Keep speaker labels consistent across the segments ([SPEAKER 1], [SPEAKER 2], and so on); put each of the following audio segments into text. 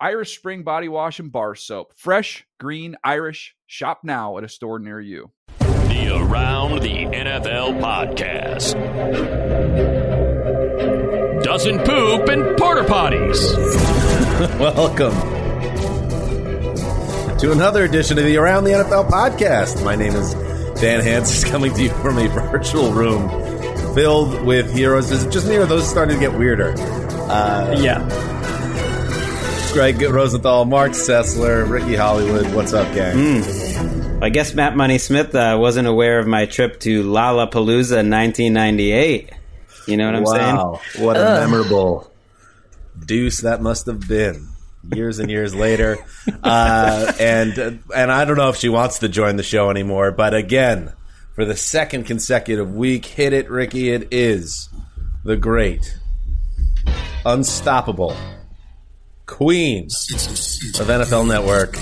[SPEAKER 1] Irish Spring Body Wash and Bar Soap. Fresh, green, Irish. Shop now at a store near you.
[SPEAKER 2] The Around the NFL podcast. Doesn't poop in porta potties.
[SPEAKER 3] Welcome to another edition of the Around the NFL podcast. My name is Dan Hanzus, coming to you from a virtual room filled with heroes. Is it just me or are those starting to get weirder?
[SPEAKER 4] Uh, yeah.
[SPEAKER 3] Gregg Rosenthal, Marc Sessler, Ricky Hollywood. What's up, gang?
[SPEAKER 4] Mm. I guess Matt Money Smith uh, wasn't aware of my trip to Lollapalooza in 1998. You know what I'm
[SPEAKER 3] wow.
[SPEAKER 4] saying?
[SPEAKER 3] What a Ugh. memorable deuce that must have been. Years and years later, uh, and and I don't know if she wants to join the show anymore. But again, for the second consecutive week, hit it, Ricky. It is the great, unstoppable queens of NFL Network,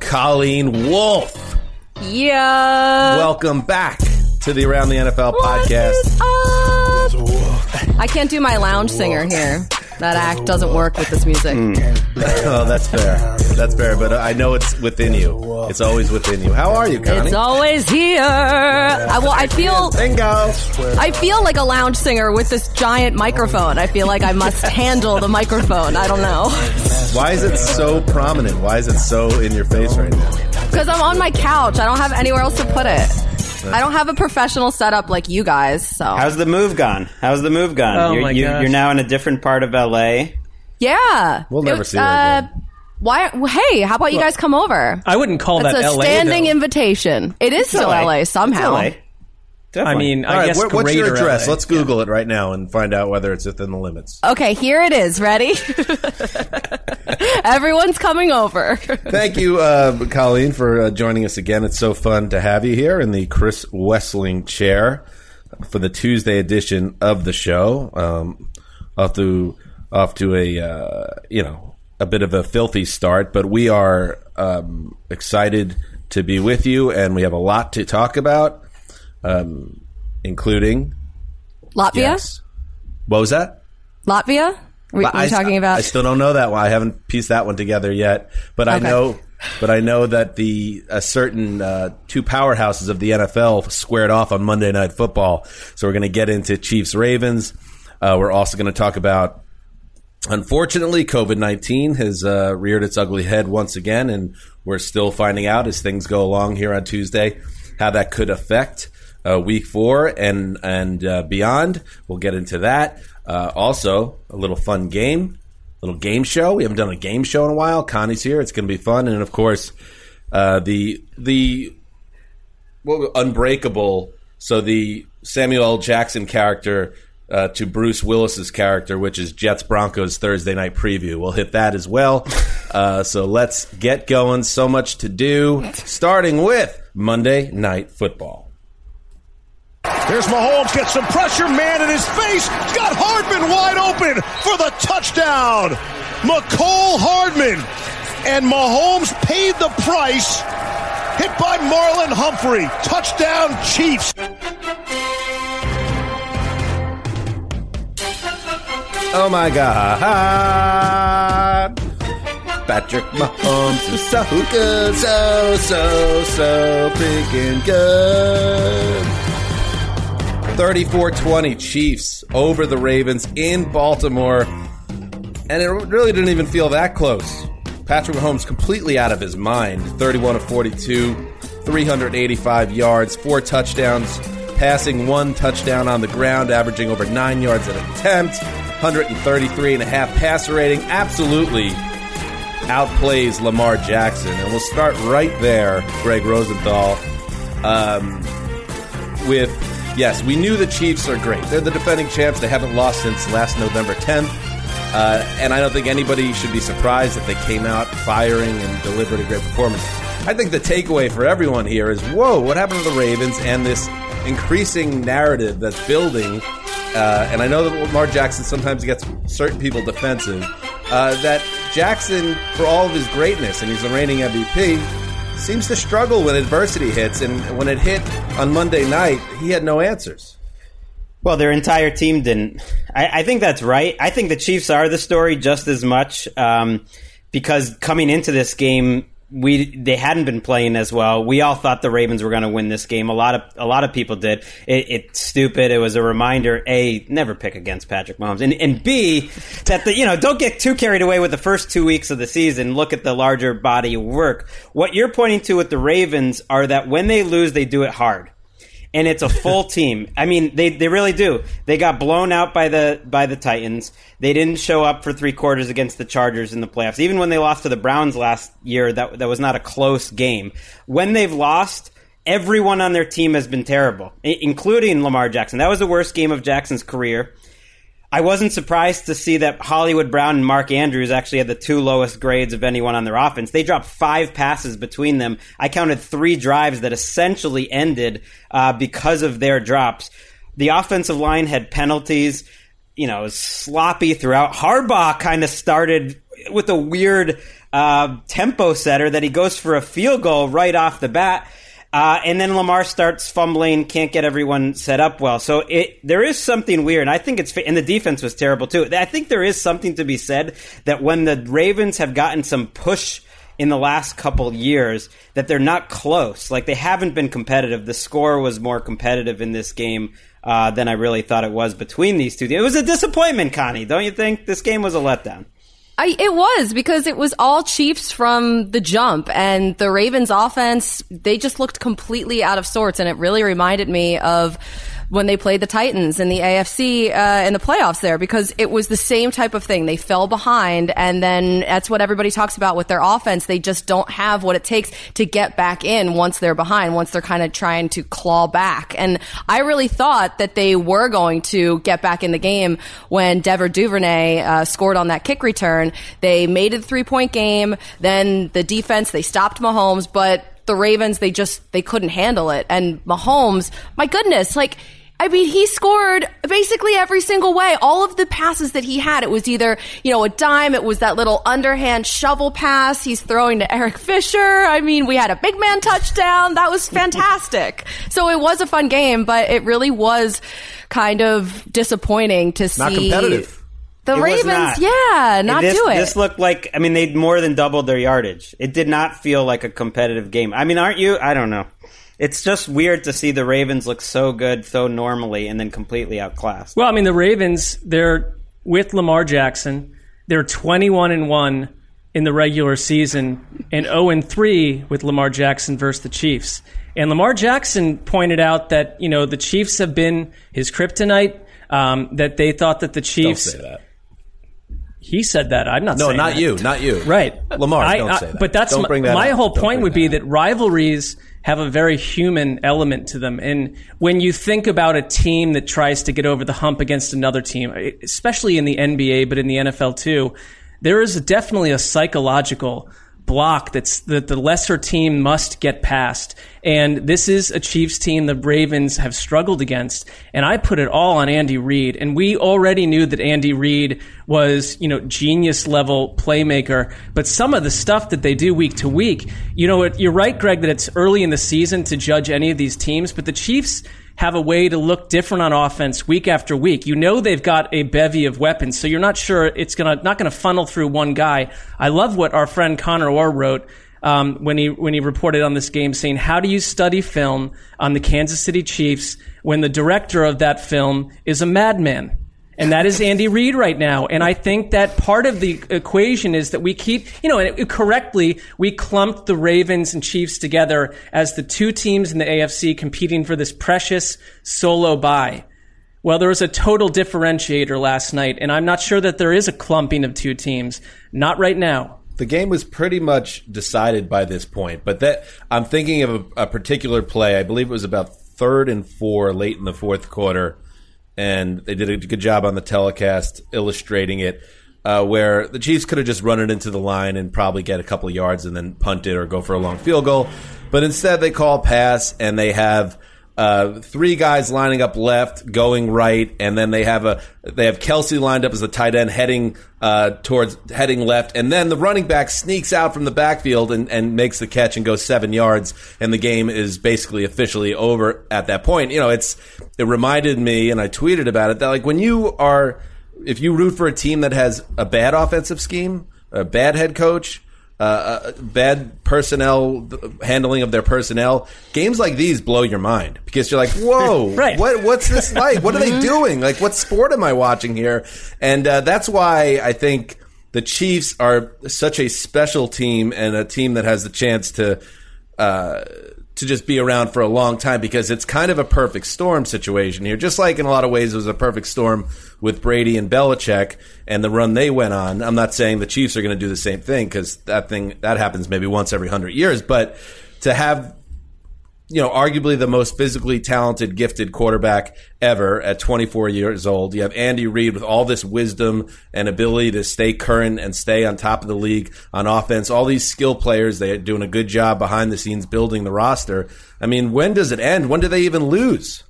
[SPEAKER 3] Colleen Wolfe.
[SPEAKER 5] Yeah.
[SPEAKER 3] Welcome back to the Around the NFL
[SPEAKER 5] what
[SPEAKER 3] podcast.
[SPEAKER 5] I can't do my lounge singer here. That act doesn't work with this music. Mm.
[SPEAKER 3] oh, that's fair. That's fair. But I know it's within you. It's always within you. How are you, Connie?
[SPEAKER 5] It's always here. I, well, I feel.
[SPEAKER 3] Bingo.
[SPEAKER 5] I feel like a lounge singer with this giant microphone. I feel like I must handle the microphone. I don't know.
[SPEAKER 3] Why is it so prominent? Why is it so in your face right now?
[SPEAKER 5] Because I'm on my couch. I don't have anywhere else to put it. I don't have a professional setup like you guys. So
[SPEAKER 4] how's the move gone? How's the move gone?
[SPEAKER 5] Oh
[SPEAKER 4] you're,
[SPEAKER 5] my
[SPEAKER 4] you, are now in a different part of LA.
[SPEAKER 5] Yeah,
[SPEAKER 3] we'll never it, see her uh, again.
[SPEAKER 5] Why? Hey, how about you guys come over?
[SPEAKER 6] I wouldn't call
[SPEAKER 5] it's
[SPEAKER 6] that
[SPEAKER 5] a
[SPEAKER 6] LA.
[SPEAKER 5] standing
[SPEAKER 6] though.
[SPEAKER 5] invitation. It is still LA, LA somehow.
[SPEAKER 4] LA.
[SPEAKER 6] Definitely. I mean, I
[SPEAKER 3] right,
[SPEAKER 6] guess
[SPEAKER 3] where, what's your address?
[SPEAKER 6] LA.
[SPEAKER 3] Let's Google yeah. it right now and find out whether it's within the limits.
[SPEAKER 5] Okay, here it is. Ready? Everyone's coming over.
[SPEAKER 3] Thank you, uh, Colleen, for uh, joining us again. It's so fun to have you here in the Chris Wesseling chair for the Tuesday edition of the show. Um, off to off to a uh, you know a bit of a filthy start, but we are um, excited to be with you, and we have a lot to talk about um, including
[SPEAKER 5] Latvia.
[SPEAKER 3] Yes. What was that?
[SPEAKER 5] Latvia. We, are talking about?
[SPEAKER 3] I still don't know that one. I haven't pieced that one together yet, but I know. But I know that the a certain uh, two powerhouses of the NFL squared off on Monday Night Football. So we're going to get into Chiefs Ravens. Uh, we're also going to talk about Unfortunately, COVID 19 has uh, reared its ugly head once again, and we're still finding out as things go along here on Tuesday how that could affect uh, week four and, and uh, beyond. We'll get into that. Uh, also, a little fun game, little game show. We haven't done a game show in a while. Connie's here. It's going to be fun. And of course, uh, the, the what, unbreakable. So the Samuel. Jackson character uh, to Bruce Willis's character, which is Jets Broncos Thursday night preview. We'll hit that as well. Uh, so let's get going. So much to do, starting with Monday Night Football.
[SPEAKER 7] Here's Mahomes, gets some pressure, man in his face, got Hardman wide open for the touchdown. Mecole Hardman. And Mahomes paid the price. Hit by Marlon Humphrey. Touchdown, Chiefs.
[SPEAKER 3] Oh my God. Patrick Mahomes is so good, so, so, so freaking good. 34 20 Chiefs over the Ravens in Baltimore. And it really didn't even feel that close. Patrick Mahomes completely out of his mind. 31 of 42, 385 yards, four touchdowns, passing one touchdown on the ground, averaging over nine yards an attempt. 133 and a half passer rating. Absolutely outplays Lamar Jackson. And we'll start right there, Gregg Rosenthal, um, with yes, we knew the Chiefs are great. They're the defending champs. They haven't lost since last November 10th. Uh, and I don't think anybody should be surprised that they came out firing and delivered a great performance. I think the takeaway for everyone here is whoa, what happened to the Ravens and this increasing narrative that's building? Uh, and I know that Lamar Jackson sometimes gets certain people defensive. Uh, that Jackson, for all of his greatness, and he's the reigning MVP, seems to struggle when adversity hits. And when it hit on Monday night, he had no answers.
[SPEAKER 4] Well, their entire team didn't. I, I think that's right. I think the Chiefs are the story just as much um, because coming into this game, we they hadn't been playing as well. We all thought the Ravens were going to win this game. A lot of a lot of people did. It, it's stupid. It was a reminder: a never pick against Patrick Mahomes, and and b that the you know don't get too carried away with the first two weeks of the season. Look at the larger body of work. What you're pointing to with the Ravens are that when they lose, they do it hard and it's a full team. I mean, they they really do. They got blown out by the by the Titans. They didn't show up for three quarters against the Chargers in the playoffs. Even when they lost to the Browns last year, that that was not a close game. When they've lost, everyone on their team has been terrible, including Lamar Jackson. That was the worst game of Jackson's career. I wasn't surprised to see that Hollywood Brown and Mark Andrews actually had the two lowest grades of anyone on their offense. They dropped five passes between them. I counted three drives that essentially ended uh, because of their drops. The offensive line had penalties. You know, sloppy throughout. Harbaugh kind of started with a weird uh, tempo setter that he goes for a field goal right off the bat uh, and then Lamar starts fumbling, can't get everyone set up well. So it there is something weird. I think it's and the defense was terrible too. I think there is something to be said that when the Ravens have gotten some push in the last couple years, that they're not close. Like they haven't been competitive. The score was more competitive in this game. Uh, than I really thought it was between these two. It was a disappointment, Connie. Don't you think? This game was a letdown.
[SPEAKER 5] I, it was because it was all Chiefs from the jump and the Ravens offense, they just looked completely out of sorts. And it really reminded me of when they played the Titans in the AFC uh, in the playoffs there because it was the same type of thing. They fell behind, and then that's what everybody talks about with their offense. They just don't have what it takes to get back in once they're behind, once they're kind of trying to claw back. And I really thought that they were going to get back in the game when Devin Duvernay uh, scored on that kick return. They made it a three point game. Then the defense, they stopped Mahomes, but the Ravens, they just, they couldn't handle it. And Mahomes, my goodness, like, I mean, he scored basically every single way. All of the passes that he had, it was either, you know, a dime, it was that little underhand shovel pass he's throwing to Eric Fisher. I mean, we had a big man touchdown. That was fantastic. so it was a fun game, but it really was kind of disappointing to see.
[SPEAKER 3] Not competitive.
[SPEAKER 5] The
[SPEAKER 4] It
[SPEAKER 5] Ravens,
[SPEAKER 4] not.
[SPEAKER 5] yeah, not
[SPEAKER 4] this,
[SPEAKER 5] do it.
[SPEAKER 4] This looked like, I mean, they more than doubled their yardage. It did not feel like a competitive game. I mean, aren't you? I don't know. It's just weird to see the Ravens look so good so normally and then completely outclassed.
[SPEAKER 6] Well, I mean, the Ravens, they're with Lamar Jackson. They're 21 and 1 in the regular season and 0 and 3 with Lamar Jackson versus the Chiefs. And Lamar Jackson pointed out that, you know, the Chiefs have been his kryptonite, um, that they thought that the
[SPEAKER 3] Don't
[SPEAKER 6] Chiefs.
[SPEAKER 3] say that.
[SPEAKER 6] He said that. I'm not saying No,
[SPEAKER 3] not
[SPEAKER 6] that.
[SPEAKER 3] you, not you.
[SPEAKER 6] Right.
[SPEAKER 3] Lamar,
[SPEAKER 6] I-
[SPEAKER 3] don't
[SPEAKER 6] I-
[SPEAKER 3] say that.
[SPEAKER 6] But that's
[SPEAKER 3] Don't
[SPEAKER 6] my,
[SPEAKER 3] bring that
[SPEAKER 6] my
[SPEAKER 3] up.
[SPEAKER 6] whole
[SPEAKER 3] Don't
[SPEAKER 6] point
[SPEAKER 3] bring
[SPEAKER 6] would be
[SPEAKER 3] that
[SPEAKER 6] that rivalries have a very human element to them. And when you think about a team that tries to get over the hump against another team, especially in the NBA, but in the NFL too, there is definitely a psychological block that's that the lesser team must get past. And this is a Chiefs team the Ravens have struggled against. And I put it all on Andy Reid. And we already knew that Andy Reid was, you know, genius level playmaker. But some of the stuff that they do week to week, you know, you're right, Gregg, that it's early in the season to judge any of these teams. But the Chiefs have a way to look different on offense week after week. You know they've got a bevy of weapons, so you're not sure it's gonna not gonna funnel through one guy. I love what our friend Connor Orr wrote um, when he when he reported on this game, saying, "How do you study film on the Kansas City Chiefs when the director of that film is a madman?" And that is Andy Reid right now. And I think that part of the equation is that we keep, you know, and it- correctly, we clumped the Ravens and Chiefs together as the two teams in the AFC competing for this precious solo bye. Well, there was a total differentiator last night, and I'm not sure that there is a clumping of two teams. Not right now.
[SPEAKER 3] the game was pretty much decided by this point. But that I'm thinking of a, a particular play. I believe it was about third and four late in the fourth quarter, and they did a good job on the telecast illustrating it. uh, where the Chiefs could have just run it into the line and probably get a couple yards and then punt it or go for a long field goal. But instead, they call pass and they have uh, three guys lining up left, going right, and then they have a they have Kelsey lined up as a tight end heading uh, towards heading left, and then the running back sneaks out from the backfield and, and makes the catch and goes seven yards, and the game is basically officially over at that point. You know, it's it reminded me, and I tweeted about it that like when you are if you root for a team that has a bad offensive scheme, a bad head coach uh, bad personnel handling of their personnel. Games like these blow your mind because you're like, "Whoa,
[SPEAKER 6] right.
[SPEAKER 3] what what's this like? What are they doing? Like, what sport am I watching here?" And uh, that's why I think the Chiefs are such a special team and a team that has the chance to. Uh, to just be around for a long time because it's kind of a perfect storm situation here. Just like in a lot of ways it was a perfect storm with Brady and Belichick and the run they went on. I'm not saying the Chiefs are going to do the same thing because that thing that happens maybe once every hundred years, but to have you know, arguably the most physically talented, gifted quarterback ever at 24 years old. You have Andy Reid with all this wisdom and ability to stay current and stay on top of the league on offense. All these skill players, they're doing a good job behind the scenes building the roster. I mean, when does it end? When do they even lose?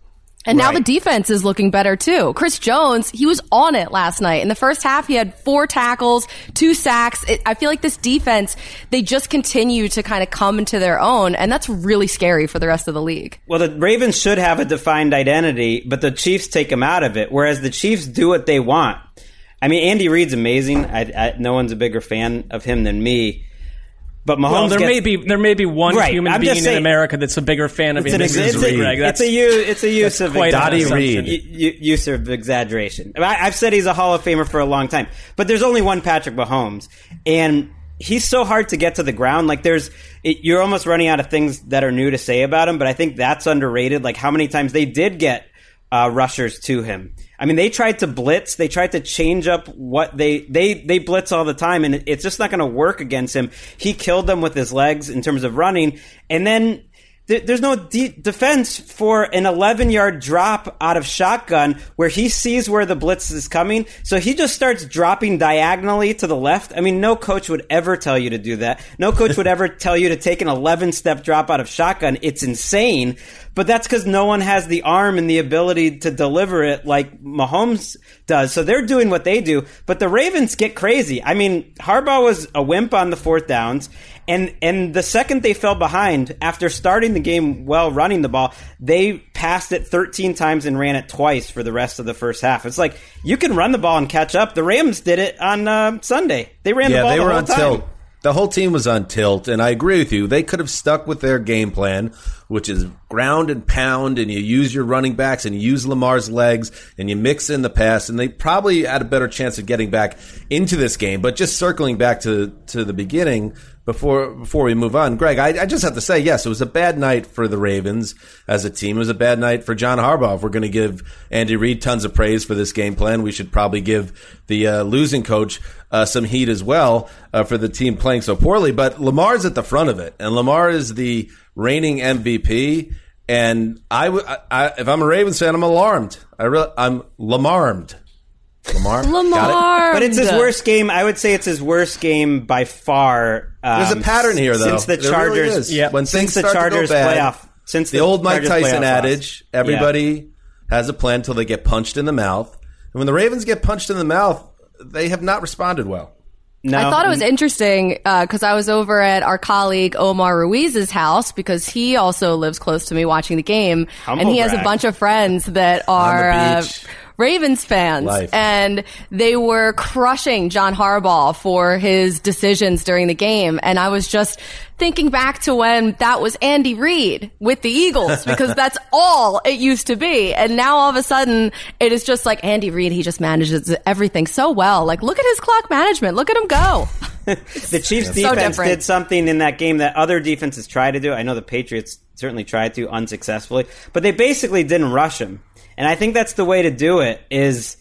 [SPEAKER 5] And now the defense is looking better too. Chris Jones, he was on it last night. In the first half, he had four tackles, two sacks. It, I feel like this defense, they just continue to kind of come into their own, and that's really scary for the rest of the league.
[SPEAKER 4] Well, the Ravens should have a defined identity, but the Chiefs take them out of it. Whereas the Chiefs do what they want. I mean, Andy Reid's amazing. I, I, no one's a bigger fan of him than me. But Mahomes
[SPEAKER 6] Well, there
[SPEAKER 4] gets,
[SPEAKER 6] may be there may be one
[SPEAKER 4] Right,
[SPEAKER 6] human
[SPEAKER 4] I'm
[SPEAKER 6] being
[SPEAKER 4] just
[SPEAKER 6] in America that's a bigger fan of
[SPEAKER 4] It's
[SPEAKER 6] him than
[SPEAKER 4] ex-
[SPEAKER 6] Chris
[SPEAKER 4] it's a-
[SPEAKER 6] Gregg. That's
[SPEAKER 4] it's a u- it's a use of
[SPEAKER 6] quite an
[SPEAKER 3] Dottie
[SPEAKER 6] assumption.
[SPEAKER 3] Reed.
[SPEAKER 4] y- y- use of exaggeration. I, I've said he's a Hall of Famer for a long time, but there's only one Patrick Mahomes, and he's so hard to get to the ground. Like there's, it, you're almost running out of things that are new to say about him. But I think that's underrated. Like how many times they did get uh, rushers to him. I mean, they tried to blitz. They tried to change up what they they they blitz all the time, and it's just not going to work against him. He killed them with his legs in terms of running, and then th- there's no de- defense for an 11 yard drop out of shotgun where he sees where the blitz is coming. So he just starts dropping diagonally to the left. I mean, no coach would ever tell you to do that. No coach would ever tell you to take an 11 step drop out of shotgun. It's insane. But that's because no one has the arm and the ability to deliver it like Mahomes does. So they're doing what they do. But the Ravens get crazy. I mean, Harbaugh was a wimp on the fourth downs. And and the second they fell behind after starting the game well running the ball, they passed it 13 times and ran it twice for the rest of the first half. It's like you can run the ball and catch up. The Rams did it on uh, Sunday. They ran the
[SPEAKER 3] yeah,
[SPEAKER 4] ball
[SPEAKER 3] they
[SPEAKER 4] the
[SPEAKER 3] were
[SPEAKER 4] whole
[SPEAKER 3] on
[SPEAKER 4] time.
[SPEAKER 3] The whole team was on tilt, and I agree with you. They could have stuck with their game plan, which is ground and pound, and you use your running backs and you use Lamar's legs, and you mix in the pass, and they probably had a better chance of getting back into this game. But just circling back to to the beginning before before we move on, Gregg, I, I just have to say, yes, it was a bad night for the Ravens as a team. It was a bad night for John Harbaugh. If we're going to give Andy Reid tons of praise for this game plan, we should probably give the uh, losing coach uh, some heat as well uh, for the team playing so poorly. But Lamar's at the front of it, and Lamar is the reigning MVP. And I, w- I- I- if I'm a Ravens fan, I'm alarmed. I re- I'm Lamarmed. Lamar, Got it?
[SPEAKER 4] But it's his worst game. I would say it's his worst game by far. Um,
[SPEAKER 3] There's a pattern here, though.
[SPEAKER 4] Since the
[SPEAKER 3] There really
[SPEAKER 4] Chargers,
[SPEAKER 3] is.
[SPEAKER 6] Yeah.
[SPEAKER 3] When
[SPEAKER 4] since the Chargers
[SPEAKER 3] to go bad,
[SPEAKER 4] playoff, since
[SPEAKER 3] the, old Mike
[SPEAKER 4] Chargers
[SPEAKER 3] Tyson adage:
[SPEAKER 4] loss.
[SPEAKER 3] everybody has a plan until they get punched in the mouth. And when the Ravens get punched in the mouth, they have not responded well.
[SPEAKER 4] No,
[SPEAKER 5] I thought it was interesting because I was over at our colleague Omar Ruiz's house because he also lives close to me watching the game,
[SPEAKER 4] Humble
[SPEAKER 5] and he has a bunch of friends that are uh,
[SPEAKER 3] beach.
[SPEAKER 5] Ravens fans,
[SPEAKER 3] Life.
[SPEAKER 5] and they were crushing John Harbaugh for his decisions during the game, and I was just thinking back to when that was Andy Reid with the Eagles because that's all it used to be, and now all of a sudden it is just like Andy Reid. He just manages everything so well. Like look at his clock management. Look at him go.
[SPEAKER 4] the Chiefs
[SPEAKER 5] So
[SPEAKER 4] defense
[SPEAKER 5] different.
[SPEAKER 4] did something in that game that other defenses tried to do. I know the Patriots certainly tried to unsuccessfully, but they basically didn't rush him. And I think that's the way to do it is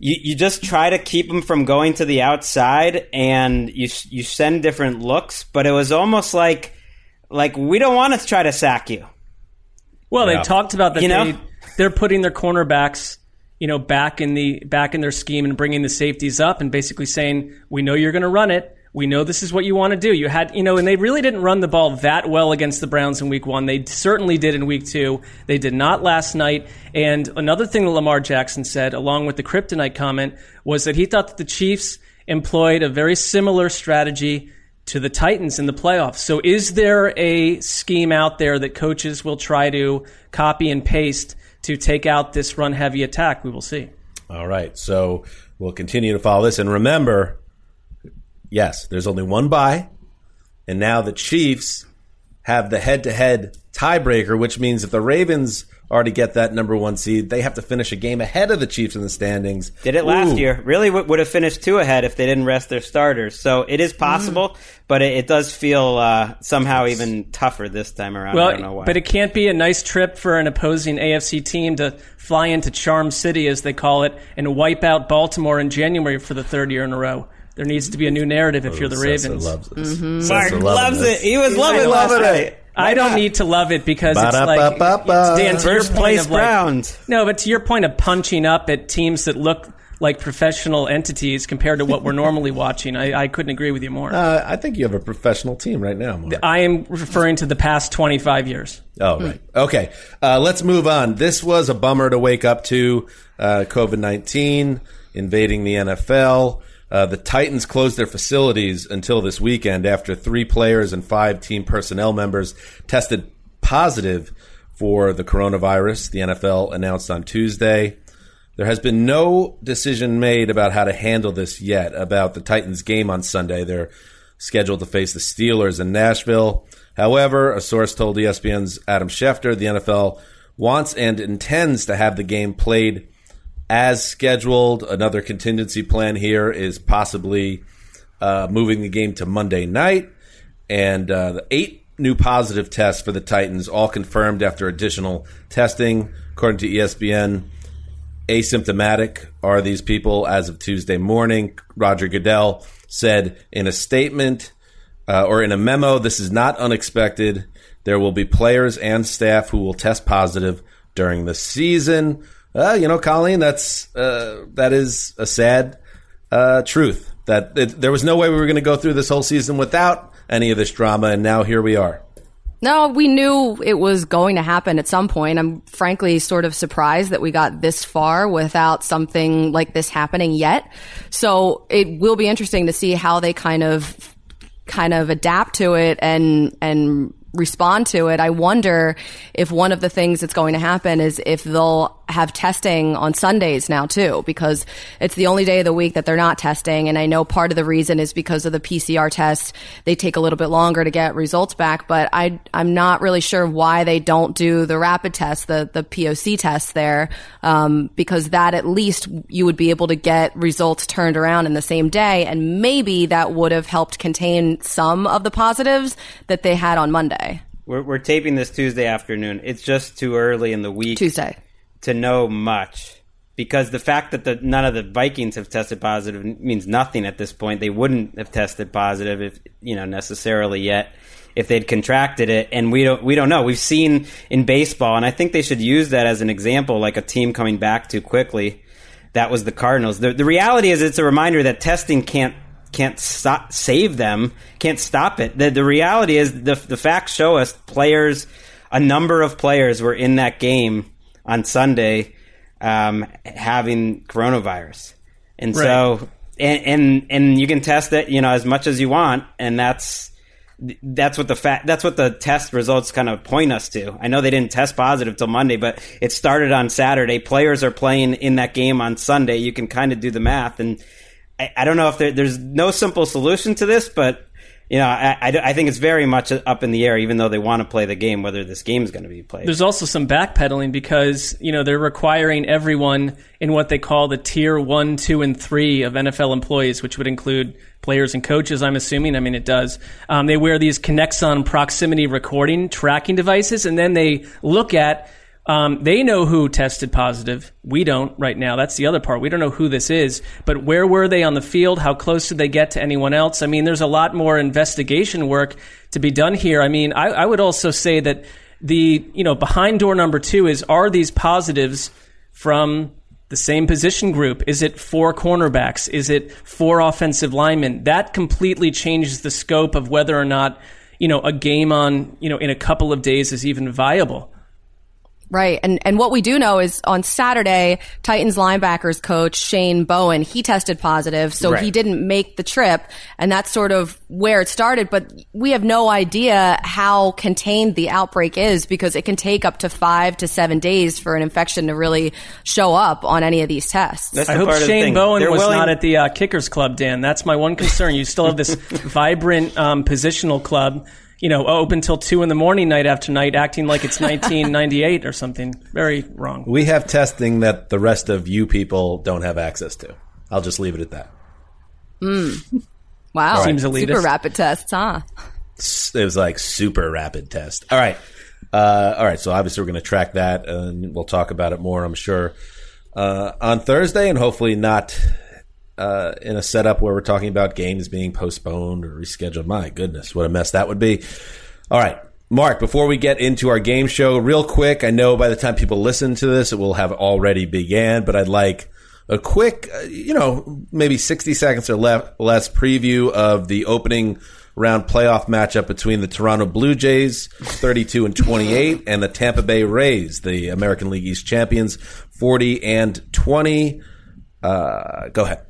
[SPEAKER 4] you, you just try to keep them from going to the outside and you you send different looks, but it was almost like like we don't want to try to sack you.
[SPEAKER 6] Well,
[SPEAKER 3] Yeah.
[SPEAKER 6] they talked about that
[SPEAKER 4] You know?
[SPEAKER 6] they they're putting their cornerbacks, you know, back in the back in their scheme and bringing the safeties up and basically saying, "We know you're going to run it. We know this is what you want to do." You had, you know, and they really didn't run the ball that well against the Browns in Week One. They certainly did in Week Two. They did not last night. And another thing that Lamar Jackson said, along with the kryptonite comment, was that he thought that the Chiefs employed a very similar strategy to the Titans in the playoffs. So is there a scheme out there that coaches will try to copy and paste to take out this run heavy attack? We will see.
[SPEAKER 3] All right. So we'll continue to follow this. And remember, yes, there's only one bye. And now the Chiefs have the head to head tiebreaker, which means if the Ravens are to get that number one seed, they have to finish a game ahead of the Chiefs in the standings.
[SPEAKER 4] Did it last
[SPEAKER 3] Ooh.
[SPEAKER 4] year. Really w- would have finished two ahead if they didn't rest their starters. So it is possible,
[SPEAKER 3] Mm.
[SPEAKER 4] but it, it does feel uh, somehow even tougher this time around. I don't know
[SPEAKER 6] Well,
[SPEAKER 4] why.
[SPEAKER 6] but it can't be a nice trip for an opposing AFC team to fly into Charm City, as they call it, and wipe out Baltimore in January for the third year in a row. There needs to be a new narrative if you're the
[SPEAKER 3] Sessa
[SPEAKER 6] Ravens.
[SPEAKER 3] loves this.
[SPEAKER 4] Mm-hmm. Mark
[SPEAKER 3] Sessa
[SPEAKER 4] loves
[SPEAKER 3] this.
[SPEAKER 4] it. He was loving
[SPEAKER 3] I
[SPEAKER 4] it last
[SPEAKER 3] it.
[SPEAKER 4] night.
[SPEAKER 6] I don't need to love it because it's like it's Dan to your
[SPEAKER 4] First
[SPEAKER 6] point
[SPEAKER 4] place
[SPEAKER 6] of like,
[SPEAKER 4] Browns.
[SPEAKER 6] No, but to your point of punching up at teams that look like professional entities compared to what we're normally watching, I, I couldn't agree with you more.
[SPEAKER 3] Uh, I think you have a professional team right now, Mark.
[SPEAKER 6] I am referring to the past 25 years.
[SPEAKER 3] Oh, right. Okay. Uh, let's move on. This was a bummer to wake up to. Uh, COVID 19 invading the NFL. Uh, the Titans closed their facilities until this weekend after three players and five team personnel members tested positive for the coronavirus, the NFL announced on Tuesday. There has been no decision made about how to handle this yet, about the Titans game on Sunday. They're scheduled to face the Steelers in Nashville. However, a source told ESPN's Adam Schefter the NFL wants and intends to have the game played as scheduled. Another contingency plan here is possibly uh, moving the game to Monday night. And uh, the eight new positive tests for the Titans, all confirmed after additional testing, according to ESPN asymptomatic are these people as of Tuesday morning. Roger Goodell said in a statement uh, or in a memo, this is not unexpected. There will be players and staff who will test positive during the season. Uh, you know, Colleen, that's uh, that is a sad uh, truth. That it, there was no way we were going to go through this whole season without any of this drama, and now here we are.
[SPEAKER 5] No, we knew it was going to happen at some point. I'm frankly sort of surprised that we got this far without something like this happening yet. So it will be interesting to see how they kind of kind of adapt to it and and respond to it. I wonder if one of the things that's going to happen is if they'll have testing on Sundays now too, because it's the only day of the week that they're not testing. And I know part of the reason is because of the PCR test. They take a little bit longer to get results back, but I, I'm not really sure why they don't do the rapid test, the, the POC test there, um, because that at least you would be able to get results turned around in the same day. And maybe that would have helped contain some of the positives that they had on Monday.
[SPEAKER 4] We're, we're taping this Tuesday afternoon. It's just too early in the week
[SPEAKER 5] Tuesday.
[SPEAKER 4] to know much because the fact that the, none of the Vikings have tested positive means nothing at this point. They wouldn't have tested positive if you know necessarily yet if they'd contracted it, and we don't we don't know. We've seen in baseball, and I think they should use that as an example, like a team coming back too quickly. That was the Cardinals. The, the reality is, it's a reminder that testing can't can't stop, save them, can't stop it. The, the reality is, the, the facts show us players, a number of players were in that game on Sunday um, having coronavirus. And so, and, and, and you can test it, you know, as much as you want. And that's, that's what the fact, that's what the test results kind of point us to. I know they didn't test positive till Monday, but it started on Saturday. Players are playing in that game on Sunday. You can kind of do the math and, I, I don't know if there, there's no simple solution to this, but you know, I, I, I think it's very much up in the air, even though they want to play the game, whether this game is going to be played.
[SPEAKER 6] There's also some backpedaling because you know they're requiring everyone in what they call the tier one, two, and three of NFL employees, which would include players and coaches. I'm assuming. I mean, it does. Um, they wear these Kinexon proximity recording tracking devices, and then they look at. Um, they know who tested positive. We don't right now. That's the other part. We don't know who this is. But where were they on the field? How close did they get to anyone else? I mean, there's a lot more investigation work to be done here. I mean, I, I would also say that the you know behind door number two is are these positives from the same position group? Is it four cornerbacks? Is it four offensive linemen? That completely changes the scope of whether or not, you know, a game on, you know, in a couple of days is even viable.
[SPEAKER 5] Right. And and what we do know is on Saturday, Titans linebackers coach Shane Bowen, he tested positive, so
[SPEAKER 4] Right.
[SPEAKER 5] he didn't make the trip, and that's sort of where it started, but we have no idea how contained the outbreak is because it can take up to 5 to 7 days for an infection to really show up on any of these tests.
[SPEAKER 4] That's
[SPEAKER 6] I
[SPEAKER 4] the
[SPEAKER 6] hope
[SPEAKER 4] part the
[SPEAKER 6] Shane. Bowen
[SPEAKER 4] They're
[SPEAKER 6] was
[SPEAKER 4] willing-
[SPEAKER 6] not at the uh, Kickers Club, Dan. That's my one concern. You still have this vibrant um, positional club, you know, open till two in the morning, night after night, acting like it's 1998 or something. Very wrong.
[SPEAKER 3] We have testing that the rest of you people don't have access to. I'll just leave it at that.
[SPEAKER 5] Wow.
[SPEAKER 6] Seems
[SPEAKER 5] Super rapid tests, huh?
[SPEAKER 3] It was like super rapid test. All right. Uh, all right. So obviously we're going to track that and we'll talk about it more, I'm sure, uh, on Thursday and hopefully not, uh, in a setup where we're talking about games being postponed or rescheduled. My goodness, what a mess that would be. All right. Mark, before we get into our game show, real quick, I know by the time people listen to this, it will have already began, but I'd like a quick, uh, you know, maybe 60 seconds or le- less preview of the opening round playoff matchup between the Toronto Blue Jays, 32 and 28, and the Tampa Bay Rays, the American League East champions, 40 and 20. Uh, go ahead.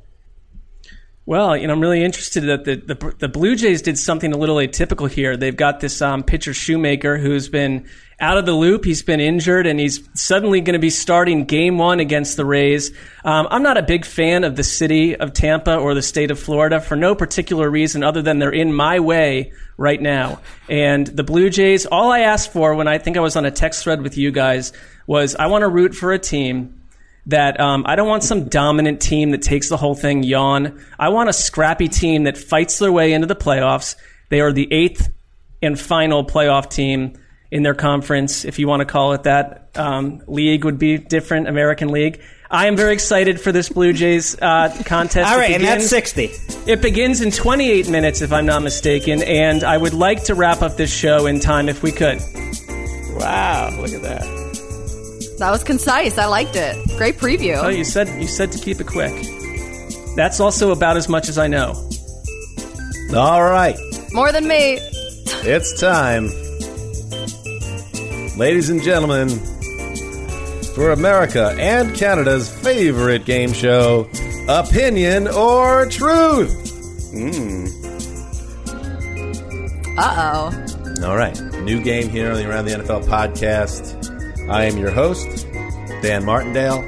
[SPEAKER 6] Well, you know, I'm really interested that the, the the Blue Jays did something a little atypical here. They've got this um, pitcher Shoemaker who's been out of the loop. He's been injured, and he's suddenly going to be starting Game One against the Rays. Um, I'm not a big fan of the city of Tampa or the state of Florida for no particular reason other than they're in my way right now. And the Blue Jays, all I asked for when I think I was on a text thread with you guys was I want to root for a team that um, I don't want some dominant team that takes the whole thing yawn. I want a scrappy team that fights their way into the playoffs. They are the eighth and final playoff team in their conference, if you want to call it that. Um, league would be different, American League. I am very excited for this Blue Jays uh, contest.
[SPEAKER 4] All right, and that's 60.
[SPEAKER 6] It begins in 28 minutes, if I'm not mistaken, and I would like to wrap up this show in time if we could.
[SPEAKER 4] Wow, look at that.
[SPEAKER 5] That was concise. I liked it. Great preview.
[SPEAKER 6] Oh, you said you said to keep it quick. That's also about as much as I know.
[SPEAKER 3] All right.
[SPEAKER 5] More than me.
[SPEAKER 3] It's time. Ladies and gentlemen, for America and Canada's favorite game show, Opinion or Truth. Mm.
[SPEAKER 5] Uh oh.
[SPEAKER 3] All right. New game here on the Around the NFL podcast. I am your host, Dan Martindale.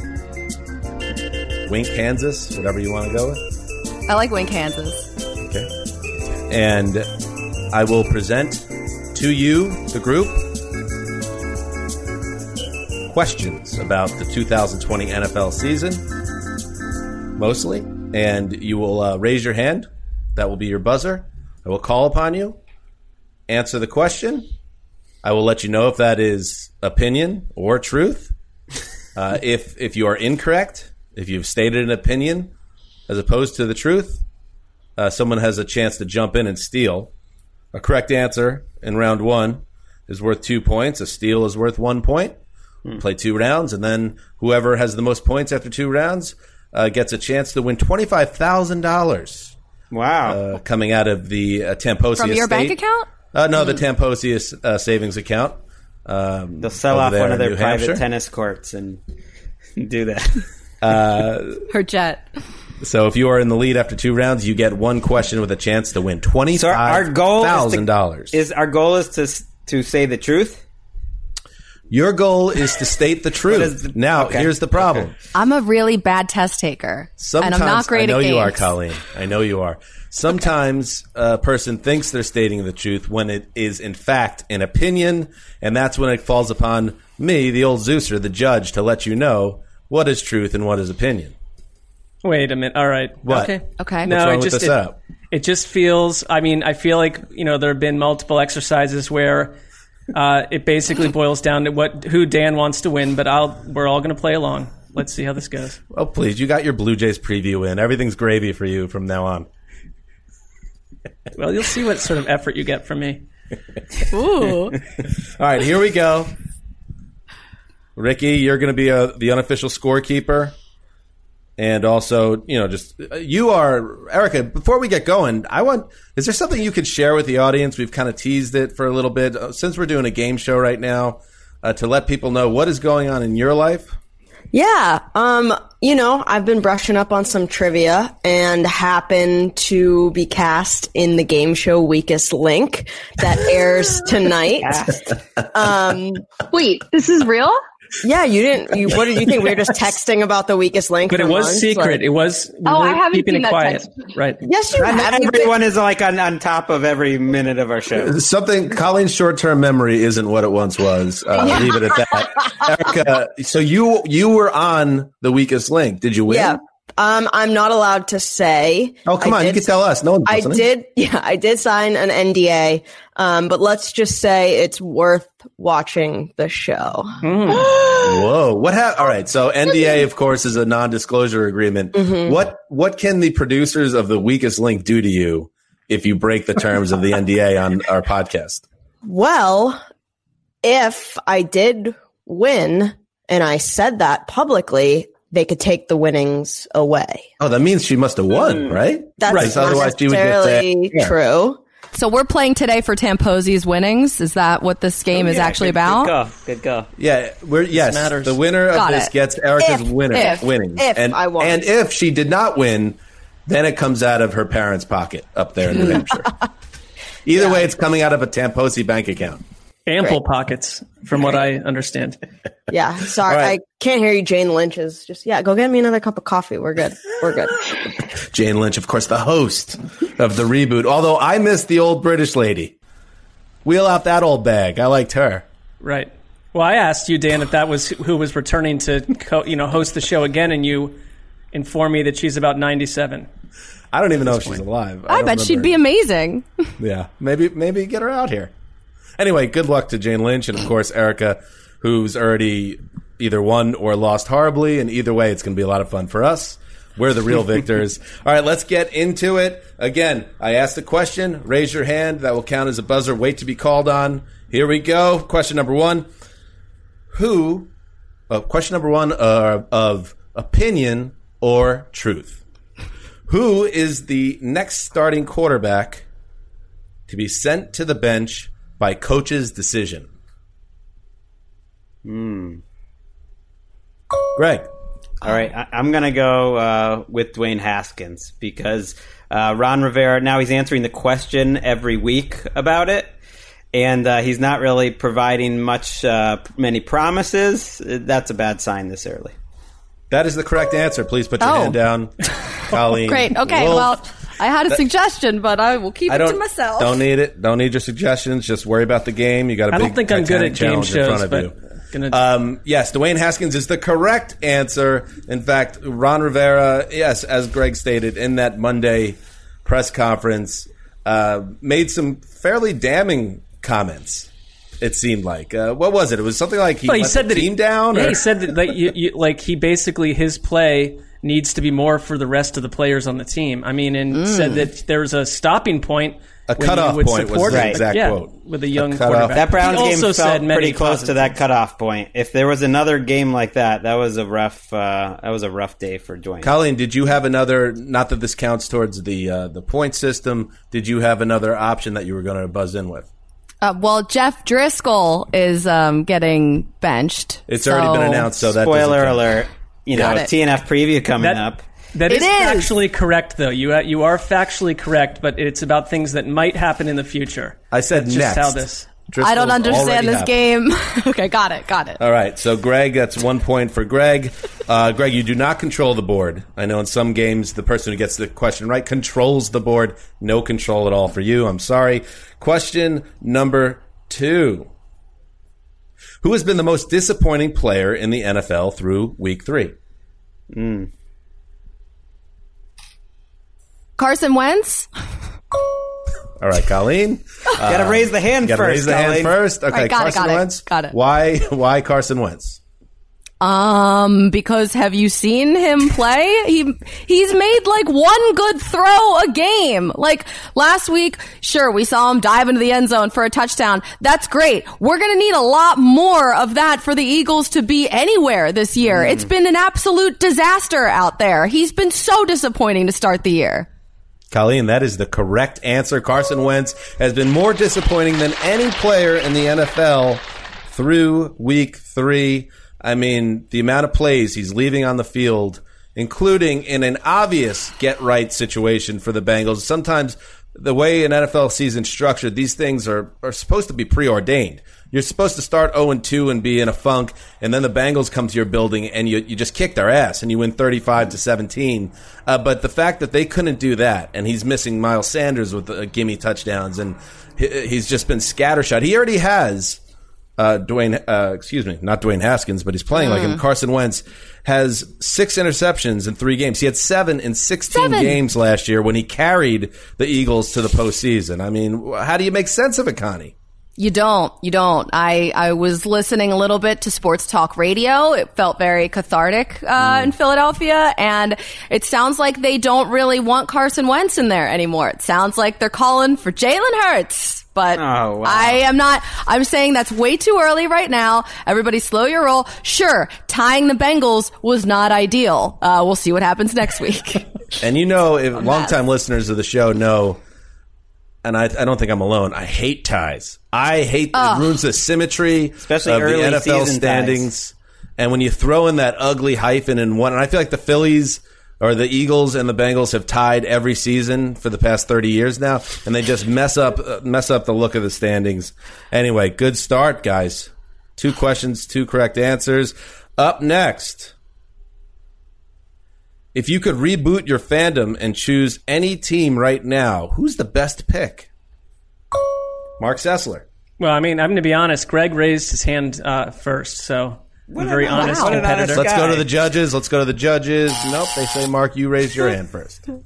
[SPEAKER 3] Wink, Kansas, whatever you want to go with.
[SPEAKER 5] I like Wink, Kansas.
[SPEAKER 3] Okay. And I will present to you, the group, questions about the 2020 NFL season, mostly. And you will uh, raise your hand. That will be your buzzer. I will call upon you, answer the question. I will let you know if that is opinion or truth. Uh, if if you are incorrect, if you've stated an opinion as opposed to the truth, uh, someone has a chance to jump in and steal. A correct answer in round one is worth two points. A steal is worth one point. Play two rounds, and then whoever has the most points after two rounds uh, gets a chance to win twenty five thousand dollars
[SPEAKER 4] Wow.
[SPEAKER 3] uh, coming out of the uh, Tamposi
[SPEAKER 5] From your bank account?
[SPEAKER 3] Uh, no, the Tamposi uh, savings account. Um,
[SPEAKER 4] They'll sell off one of their
[SPEAKER 3] New
[SPEAKER 4] private
[SPEAKER 3] Hampshire.
[SPEAKER 4] tennis courts and do that.
[SPEAKER 5] Her jet.
[SPEAKER 3] So if you are in the lead after two rounds, you get one question with a chance to win twenty
[SPEAKER 4] So our- our
[SPEAKER 3] five
[SPEAKER 4] goal is to-
[SPEAKER 3] thousand dollars.
[SPEAKER 4] Is our goal is to to say the truth?
[SPEAKER 3] Your goal is to state the truth.
[SPEAKER 4] is the-
[SPEAKER 3] now,
[SPEAKER 4] okay.
[SPEAKER 3] here's the problem.
[SPEAKER 5] I'm a really bad test taker.
[SPEAKER 3] Sometimes
[SPEAKER 5] and I'm not great
[SPEAKER 3] I know
[SPEAKER 5] at games.
[SPEAKER 3] you are, Colleen. I know you are. Sometimes a person thinks they're stating the truth when it is in fact an opinion, and that's when it falls upon me, the old Zeuser, the judge, to let you know what is truth and what is opinion.
[SPEAKER 6] Wait a minute. All right.
[SPEAKER 3] What?
[SPEAKER 6] Okay.
[SPEAKER 5] Okay.
[SPEAKER 6] No,
[SPEAKER 3] What's wrong
[SPEAKER 6] it
[SPEAKER 3] with
[SPEAKER 6] just
[SPEAKER 3] the
[SPEAKER 6] it, it just feels. I mean, I feel like you know there have been multiple exercises where uh, it basically boils down to what who Dan wants to win, but I'll we're all going to play along. Let's see how this goes.
[SPEAKER 3] Oh, please, you got your Blue Jays preview in. Everything's gravy for you from now on.
[SPEAKER 6] Well, you'll see what sort of effort you get from me.
[SPEAKER 5] Ooh.
[SPEAKER 3] All right, here we go. Ricky, you're going to be a, the unofficial scorekeeper. And also, you know, just uh, you are Erica. Before we get going, I want is there something you could share with the audience? We've kind of teased it for a little bit uh, since we're doing a game show right now uh, to let people know what is going on in your life.
[SPEAKER 8] Yeah. Um, you know, I've been brushing up on some trivia and happen to be cast in the game show Weakest Link that airs tonight. um,
[SPEAKER 9] Wait, this is real?
[SPEAKER 8] Yeah, you didn't, you, what did you think? We were just texting about the Weakest Link.
[SPEAKER 6] But it was
[SPEAKER 8] months?
[SPEAKER 6] secret.
[SPEAKER 8] Like-
[SPEAKER 6] it was. We
[SPEAKER 9] Oh, I haven't
[SPEAKER 6] keeping
[SPEAKER 9] seen
[SPEAKER 6] it quiet.
[SPEAKER 9] text.
[SPEAKER 6] Right.
[SPEAKER 8] yes, you
[SPEAKER 4] And
[SPEAKER 8] have. You've been-
[SPEAKER 4] everyone is like on, on top of every minute of our show.
[SPEAKER 3] Something Colleen's short term memory isn't what it once was. Uh, Leave it at that. Erica, so you you were on the weakest link. Did you win?
[SPEAKER 8] Yeah. Um, I'm not allowed to say.
[SPEAKER 3] Oh come
[SPEAKER 8] I
[SPEAKER 3] on, you can tell us. No one's
[SPEAKER 8] I
[SPEAKER 3] listening.
[SPEAKER 8] did, yeah, I did sign an NDA, um, but let's just say it's worth watching the show.
[SPEAKER 3] Whoa! What happened? All right. So NDA, of course, is a non-disclosure agreement.
[SPEAKER 8] Mm-hmm.
[SPEAKER 3] What what can the producers of the weakest link do to you if you break the terms of the NDA on our podcast?
[SPEAKER 8] Well, if I did win and I said that publicly, they could take the winnings away.
[SPEAKER 3] Oh, that means she must have won, mm. right?
[SPEAKER 8] That's
[SPEAKER 3] Right,
[SPEAKER 8] not
[SPEAKER 3] otherwise she would just say-
[SPEAKER 8] necessarily
[SPEAKER 3] Yeah.
[SPEAKER 8] true.
[SPEAKER 5] So we're playing today for Tamposi's winnings. Is that what this oh, game is
[SPEAKER 4] Yeah,
[SPEAKER 5] actually
[SPEAKER 4] good-
[SPEAKER 5] about?
[SPEAKER 4] Good go. Good go.
[SPEAKER 3] Yeah, we're yes.
[SPEAKER 6] matters.
[SPEAKER 3] The winner of
[SPEAKER 5] Got
[SPEAKER 3] this
[SPEAKER 5] it.
[SPEAKER 3] gets Erica's
[SPEAKER 8] If-
[SPEAKER 3] winner
[SPEAKER 8] if-
[SPEAKER 3] winning.
[SPEAKER 8] if
[SPEAKER 3] and,
[SPEAKER 8] I won.
[SPEAKER 3] and if she did not win, then it comes out of her parents' pocket up there in New Hampshire. Either way, it's coming out of a Tamposi bank account.
[SPEAKER 6] Ample pockets, from what I understand.
[SPEAKER 8] Yeah, sorry,
[SPEAKER 3] All right.
[SPEAKER 8] I can't hear you. Jane Lynch is just yeah. Go get me another cup of coffee. We're good. We're good.
[SPEAKER 3] Jane Lynch, of course, the host of the reboot. Although I missed the old British lady. Wheel out that old bag. I liked her.
[SPEAKER 6] Right. Well, I asked you, Dan, if that was who was returning to, co- you know, host the show again, and you informed me that she's about ninety-seven.
[SPEAKER 3] I don't even know if she's alive.
[SPEAKER 5] I
[SPEAKER 3] don't
[SPEAKER 5] bet she'd be amazing.
[SPEAKER 3] Yeah, maybe maybe get her out here. Anyway, good luck to Jane Lynch and of course Erica, who's already either won or lost horribly, and either way, it's going to be a lot of fun for us. We're the real victors. All right, let's get into it. Again, I asked a question. Raise your hand. That will count as a buzzer. Wait to be called on. Here we go. Question number one. Who? Uh, question number one uh, of opinion or truth. Who is the next starting quarterback to be sent to the bench by coach's decision? Hmm. Gregg.
[SPEAKER 4] All right, I, I'm going to go uh, with Dwayne Haskins because uh, Ron Rivera now he's answering the question every week about it, and uh, he's not really providing much uh, many promises. That's a bad sign this early.
[SPEAKER 3] That is the correct answer. Please put your
[SPEAKER 5] Oh.
[SPEAKER 3] hand down, Colleen.
[SPEAKER 5] Great. Okay.
[SPEAKER 3] Wolfe.
[SPEAKER 5] Well, I had a suggestion, but I will keep
[SPEAKER 3] I
[SPEAKER 5] it to myself.
[SPEAKER 3] Don't need it. Don't need your suggestions. Just worry about the game. You got a
[SPEAKER 6] I
[SPEAKER 3] big
[SPEAKER 6] don't think I'm good at game
[SPEAKER 3] challenge in front
[SPEAKER 6] shows,
[SPEAKER 3] of
[SPEAKER 6] but
[SPEAKER 3] you.
[SPEAKER 6] gonna.
[SPEAKER 3] Um, yes, Dwayne Haskins is the correct answer. In fact, Ron Rivera, yes, as Gregg stated in that Monday press conference, uh, made some fairly damning comments. It seemed like uh, what was it? It was something like he,
[SPEAKER 6] Well, he
[SPEAKER 3] let
[SPEAKER 6] said
[SPEAKER 3] the
[SPEAKER 6] that
[SPEAKER 3] team
[SPEAKER 6] he,
[SPEAKER 3] down.
[SPEAKER 6] Yeah,
[SPEAKER 3] or-
[SPEAKER 6] he said that like, you, you, like he basically his play needs to be more for the rest of the players on the team. I mean, and said that there was a stopping point.
[SPEAKER 3] A
[SPEAKER 6] when you
[SPEAKER 3] cutoff
[SPEAKER 6] would
[SPEAKER 3] point was
[SPEAKER 6] support
[SPEAKER 3] the
[SPEAKER 6] him.
[SPEAKER 3] exact
[SPEAKER 6] yeah,
[SPEAKER 3] quote.
[SPEAKER 6] with a young
[SPEAKER 3] A
[SPEAKER 6] quarterback.
[SPEAKER 4] That Browns
[SPEAKER 6] He
[SPEAKER 4] game
[SPEAKER 6] also
[SPEAKER 4] felt
[SPEAKER 6] said many
[SPEAKER 4] pretty close to that
[SPEAKER 6] things.
[SPEAKER 4] cutoff point. If there was another game like that, that was a rough. Uh, that was a rough day for Dwayne.
[SPEAKER 3] Colleen, did you have another? Not that this counts towards the uh, the point system. Did you have another option that you were going to buzz in with?
[SPEAKER 5] Uh, well, Jeff Driskel is um, getting benched.
[SPEAKER 3] It's already been announced, so that doesn't
[SPEAKER 4] Spoiler alert! You know,
[SPEAKER 5] Got it.
[SPEAKER 4] TNF preview coming
[SPEAKER 6] That-
[SPEAKER 4] up.
[SPEAKER 6] That
[SPEAKER 5] It
[SPEAKER 6] is,
[SPEAKER 5] is.
[SPEAKER 6] factually correct, though. You you are factually correct, but it's about things that might happen in the future.
[SPEAKER 3] I said
[SPEAKER 6] That's
[SPEAKER 3] next.
[SPEAKER 6] just how this.
[SPEAKER 3] Driskel's
[SPEAKER 5] I don't understand this
[SPEAKER 3] happened.
[SPEAKER 5] game. okay, got it, got it.
[SPEAKER 3] All right, so Gregg, that's one point for Gregg. Uh, Gregg, you do not control the board. I know in some games the person who gets the question right controls the board. No control at all for you. I'm sorry. Question number two. Who has been the most disappointing player in the NFL through week three? Hmm.
[SPEAKER 5] Carson Wentz.
[SPEAKER 3] All right, Colleen.
[SPEAKER 4] Got to raise the hand
[SPEAKER 3] Got to
[SPEAKER 4] first.
[SPEAKER 3] raise the hand first. Okay,
[SPEAKER 5] right, got it,
[SPEAKER 3] Carson
[SPEAKER 5] got it,
[SPEAKER 3] Wentz.
[SPEAKER 5] got it.
[SPEAKER 3] Why? Why Carson Wentz?
[SPEAKER 5] Um, because have you seen him play? He he's made like one good throw a game. Like last week, sure, we saw him dive into the end zone for a touchdown. That's great. We're gonna need a lot more of that for the Eagles to be anywhere this year.
[SPEAKER 3] Mm.
[SPEAKER 5] It's been an absolute disaster out there. He's been so disappointing to start the year.
[SPEAKER 3] Colleen, that is the correct answer. Carson Wentz has been more disappointing than any player in the NFL through week three. I mean, the amount of plays he's leaving on the field, including in an obvious get right situation for the Bengals. Sometimes the way an NFL season structured, these things are, are supposed to be preordained. You're supposed to start 0 2 and be in a funk, and then the Bengals come to your building and you, you just kick their ass and you win 35 to 17. Uh, but the fact that they couldn't do that, and he's missing Miles Sanders with uh, gimme touchdowns, and he, he's just been scattershot. He already has uh, Dwayne, uh, excuse me, not Dwayne Haskins, but he's playing like him. Carson Wentz has six interceptions in three games. He had seven in 16
[SPEAKER 5] Seven.
[SPEAKER 3] games last year when he carried the Eagles to the postseason. I mean, how do you make sense of it, Connie?
[SPEAKER 5] You don't. You don't. I, I was listening a little bit to sports talk radio. It felt very cathartic uh, in Philadelphia, and it sounds like they don't really want Carson Wentz in there anymore. It sounds like they're calling for Jalen Hurts. But
[SPEAKER 4] Oh, wow.
[SPEAKER 5] I am not. I'm saying that's way too early right now. Everybody, slow your roll. Sure, tying the Bengals was not ideal. Uh, we'll see what happens next week.
[SPEAKER 3] And you know, if longtime listeners of the show know, and I, I don't think I'm alone. I hate ties. I hate it ruins the symmetry,
[SPEAKER 4] Especially
[SPEAKER 3] of
[SPEAKER 4] early
[SPEAKER 3] the NFL
[SPEAKER 4] season
[SPEAKER 3] standings. And when you throw in that ugly hyphen in one, and I feel like the Phillies or the Eagles and the Bengals have tied every season for the past 30 years now, and they just mess up uh, mess up the look of the standings. Anyway, good start, guys. Two questions, two correct answers. Up next. If you could reboot your fandom and choose any team right now, who's the best pick? Marc Sessler.
[SPEAKER 6] Well, I mean, I'm going to be honest. Gregg raised his hand uh, first, so I'm a very honest
[SPEAKER 4] What an
[SPEAKER 6] competitor.
[SPEAKER 4] honest
[SPEAKER 3] Let's go to the judges. Let's go to the judges. Nope, they say Mark, you raised your hand first.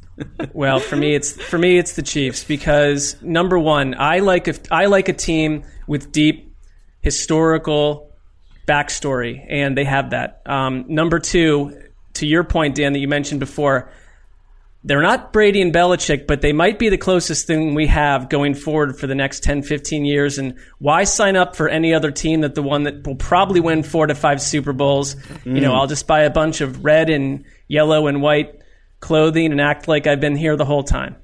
[SPEAKER 6] Well, for me, it's for me, it's the Chiefs because number one, I like a, I like a team with deep historical backstory, and they have that. Um, number two, to your point, Dan, that you mentioned before, they're not Brady and Belichick, but they might be the closest thing we have going forward for the next 10, 15 years. And why sign up for any other team that the one that will probably win four to five Super Bowls? You know, I'll just buy a bunch of red and yellow and white clothing and act like I've been here the whole time.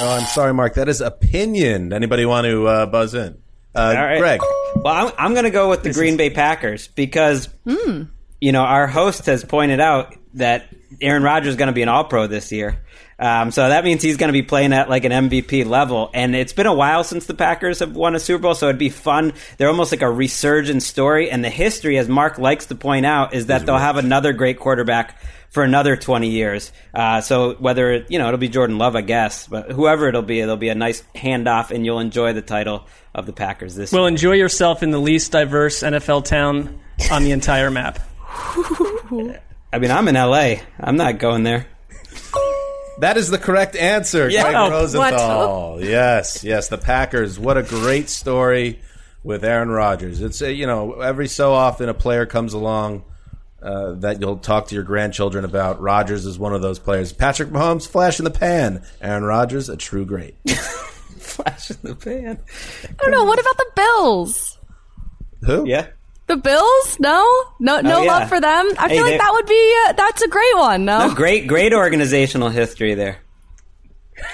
[SPEAKER 3] Oh, I'm sorry, Mark. That is opinion. Anybody want to uh, buzz in? Uh,
[SPEAKER 4] All right.
[SPEAKER 3] Gregg.
[SPEAKER 4] Well, I'm, I'm going to go with the Green Bay Packers because, you know, our host has pointed out that Aaron Rodgers is going to be an All Pro this year. Um, so that means he's going to be playing at like an MVP level. And it's been a while since the Packers have won a Super Bowl, so it'd be fun. They're almost like a resurgent story. And the history, as Mark likes to point out, is that they'll have another great quarterback for another 20 years. Uh, so whether, you know, it'll be Jordan Love, I guess, but whoever it'll be, it'll be a nice handoff and you'll enjoy the title of the Packers this
[SPEAKER 6] Well,
[SPEAKER 4] year.
[SPEAKER 6] enjoy yourself in the least diverse NFL town on the entire map.
[SPEAKER 4] I mean, I'm in LA. I'm not going there.
[SPEAKER 3] That is the correct answer.
[SPEAKER 4] Yeah.
[SPEAKER 3] Gregg
[SPEAKER 6] Oh,
[SPEAKER 3] Rosenthal. Yes, yes. The Packers. What a great story with Aaron Rodgers. It's, uh, you know, every so often a player comes along uh, that you'll talk to your grandchildren about. Rodgers is one of those players. Patrick Mahomes, flash in the pan. Aaron Rodgers, a true great.
[SPEAKER 4] Flash in the pan.
[SPEAKER 5] I don't know. What about the Bills?
[SPEAKER 3] Who?
[SPEAKER 4] Yeah.
[SPEAKER 5] The Bills? No, no, no
[SPEAKER 4] Oh, yeah.
[SPEAKER 5] love for them. I
[SPEAKER 4] Hey,
[SPEAKER 5] feel like that would be uh, that's a great one. No,
[SPEAKER 4] No, great, great organizational history there.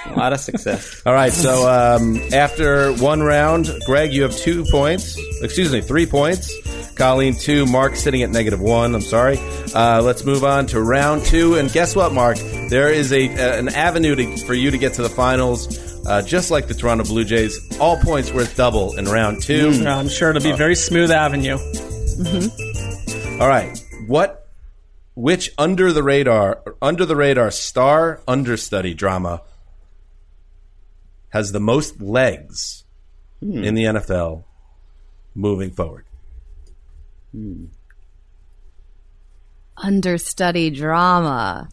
[SPEAKER 4] A lot of success.
[SPEAKER 3] All right, so um, after one round, Gregg, you have two points. Excuse me, three points. Colleen, two. Mark sitting at negative one. I'm sorry. Uh, let's move on to round two. And guess what, Mark? There is a uh, an avenue to, for you to get to the finals, uh, just like the Toronto Blue Jays. All points worth double in round two.
[SPEAKER 6] Uh, I'm sure it'll be a very smooth avenue.
[SPEAKER 3] All right, what? Which under the radar, under the radar star understudy drama has the most legs in the NFL moving forward?
[SPEAKER 5] understudy drama.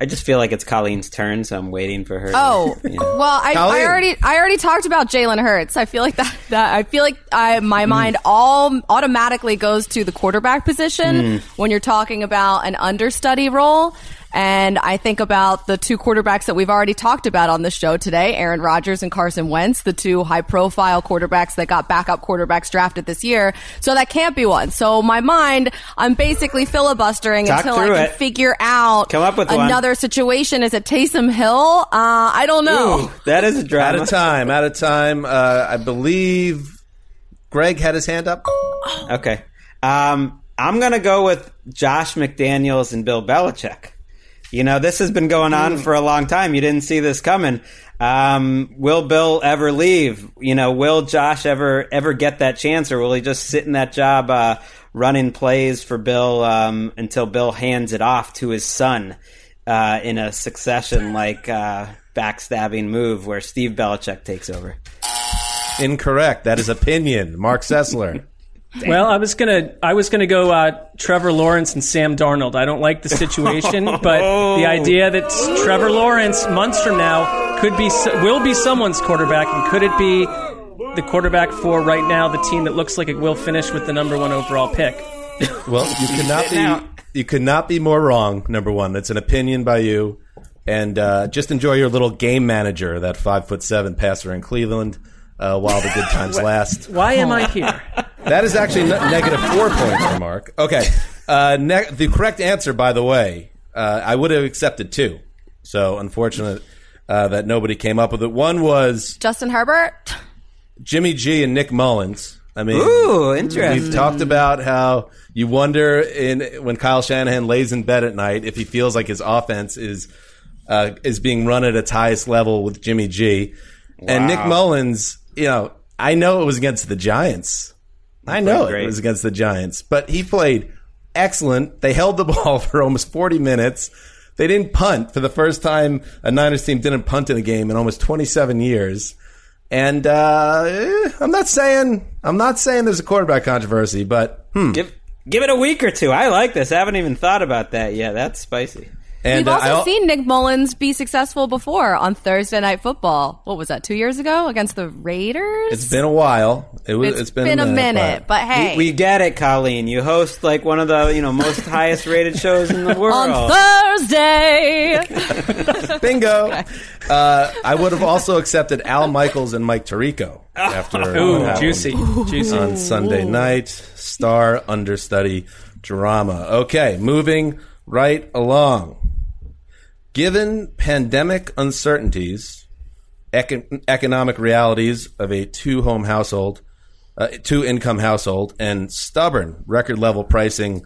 [SPEAKER 4] I just feel like it's Colleen's turn, so I'm waiting for her. to,
[SPEAKER 5] Oh
[SPEAKER 4] you know.
[SPEAKER 5] well, I, I already I already talked about Jalen Hurts. I feel like that that I feel like I my mm. mind all automatically goes to the quarterback position mm. when you're talking about an understudy role. And I think about the two quarterbacks that we've already talked about on the show today, Aaron Rodgers and Carson Wentz, the two high profile quarterbacks that got backup quarterbacks drafted this year. So that can't be one. So my mind, I'm basically filibustering
[SPEAKER 4] Talk
[SPEAKER 5] until I can
[SPEAKER 4] it.
[SPEAKER 5] figure out
[SPEAKER 4] Come up with one.
[SPEAKER 5] another situation. Is it Taysom Hill? Uh, I don't know.
[SPEAKER 4] Ooh, that is a
[SPEAKER 3] Out of time. Out of time. Uh, I believe Gregg had his hand up.
[SPEAKER 4] Okay. Um, I'm going to go with Josh McDaniels and Bill Belichick. You know, this has been going on for a long time. You didn't see this coming. Um, will Bill ever leave? You know, will Josh ever ever get that chance, or will he just sit in that job uh, running plays for Bill um, until Bill hands it off to his son uh, in a succession like uh, backstabbing move where Steve Belichick takes over?
[SPEAKER 3] Incorrect. That is opinion. Marc Sessler.
[SPEAKER 6] Well, I was gonna I was gonna go uh, Trevor Lawrence and Sam Darnold. I don't like the situation, but the idea that Trevor Lawrence months from now could be will be someone's quarterback, and could it be the quarterback for right now the team that looks like it will finish with the number one overall pick?
[SPEAKER 3] Well, you cannot be you could not be more wrong. Number one, it's an opinion by you, and uh, just enjoy your little game manager, that five foot seven passer in Cleveland, uh, while the good times last.
[SPEAKER 6] Why am I here?
[SPEAKER 3] That is actually ne- negative four points for Mark. Okay, uh, ne- the correct answer, by the way, uh, I would have accepted two. So unfortunate uh, that nobody came up with it. One was
[SPEAKER 5] Justin Herbert.
[SPEAKER 3] Jimmy G and Nick Mullens. I mean,
[SPEAKER 4] Ooh, interesting.
[SPEAKER 3] We've talked about how you wonder in when Kyle Shanahan lays in bed at night if he feels like his offense is uh, is being run at its highest level with Jimmy G and Nick Mullens. You know, I know it was against the Giants. I know it was against the Giants, but he played excellent. They held the ball for almost forty minutes. They didn't punt for the first time. A Niners team didn't punt in a game in almost twenty seven years. And uh, eh, I'm not saying I'm not saying there's a quarterback controversy, but hmm.
[SPEAKER 4] Give give it a week or two. I like this. I haven't even thought about that yet. That's spicy.
[SPEAKER 3] And
[SPEAKER 5] We've
[SPEAKER 3] uh,
[SPEAKER 5] also
[SPEAKER 3] I
[SPEAKER 5] seen Nick Mullens be successful before on Thursday Night Football. What was that? Two years ago against the Raiders.
[SPEAKER 3] It's been a while. It was.
[SPEAKER 5] it's been, a minute, but hey,
[SPEAKER 4] We get it, Colleen. You host like one of the you know most highest rated shows in the world.
[SPEAKER 5] on Thursday.
[SPEAKER 3] bingo. uh, I would have also accepted Al Michaels and Mike Tirico after
[SPEAKER 6] Ooh,
[SPEAKER 3] happened
[SPEAKER 6] juicy, juicy.
[SPEAKER 3] on Sunday night. Star understudy drama. Okay, moving right along. Given pandemic uncertainties, econ- economic realities of a two home household, uh, two income household, and stubborn record level pricing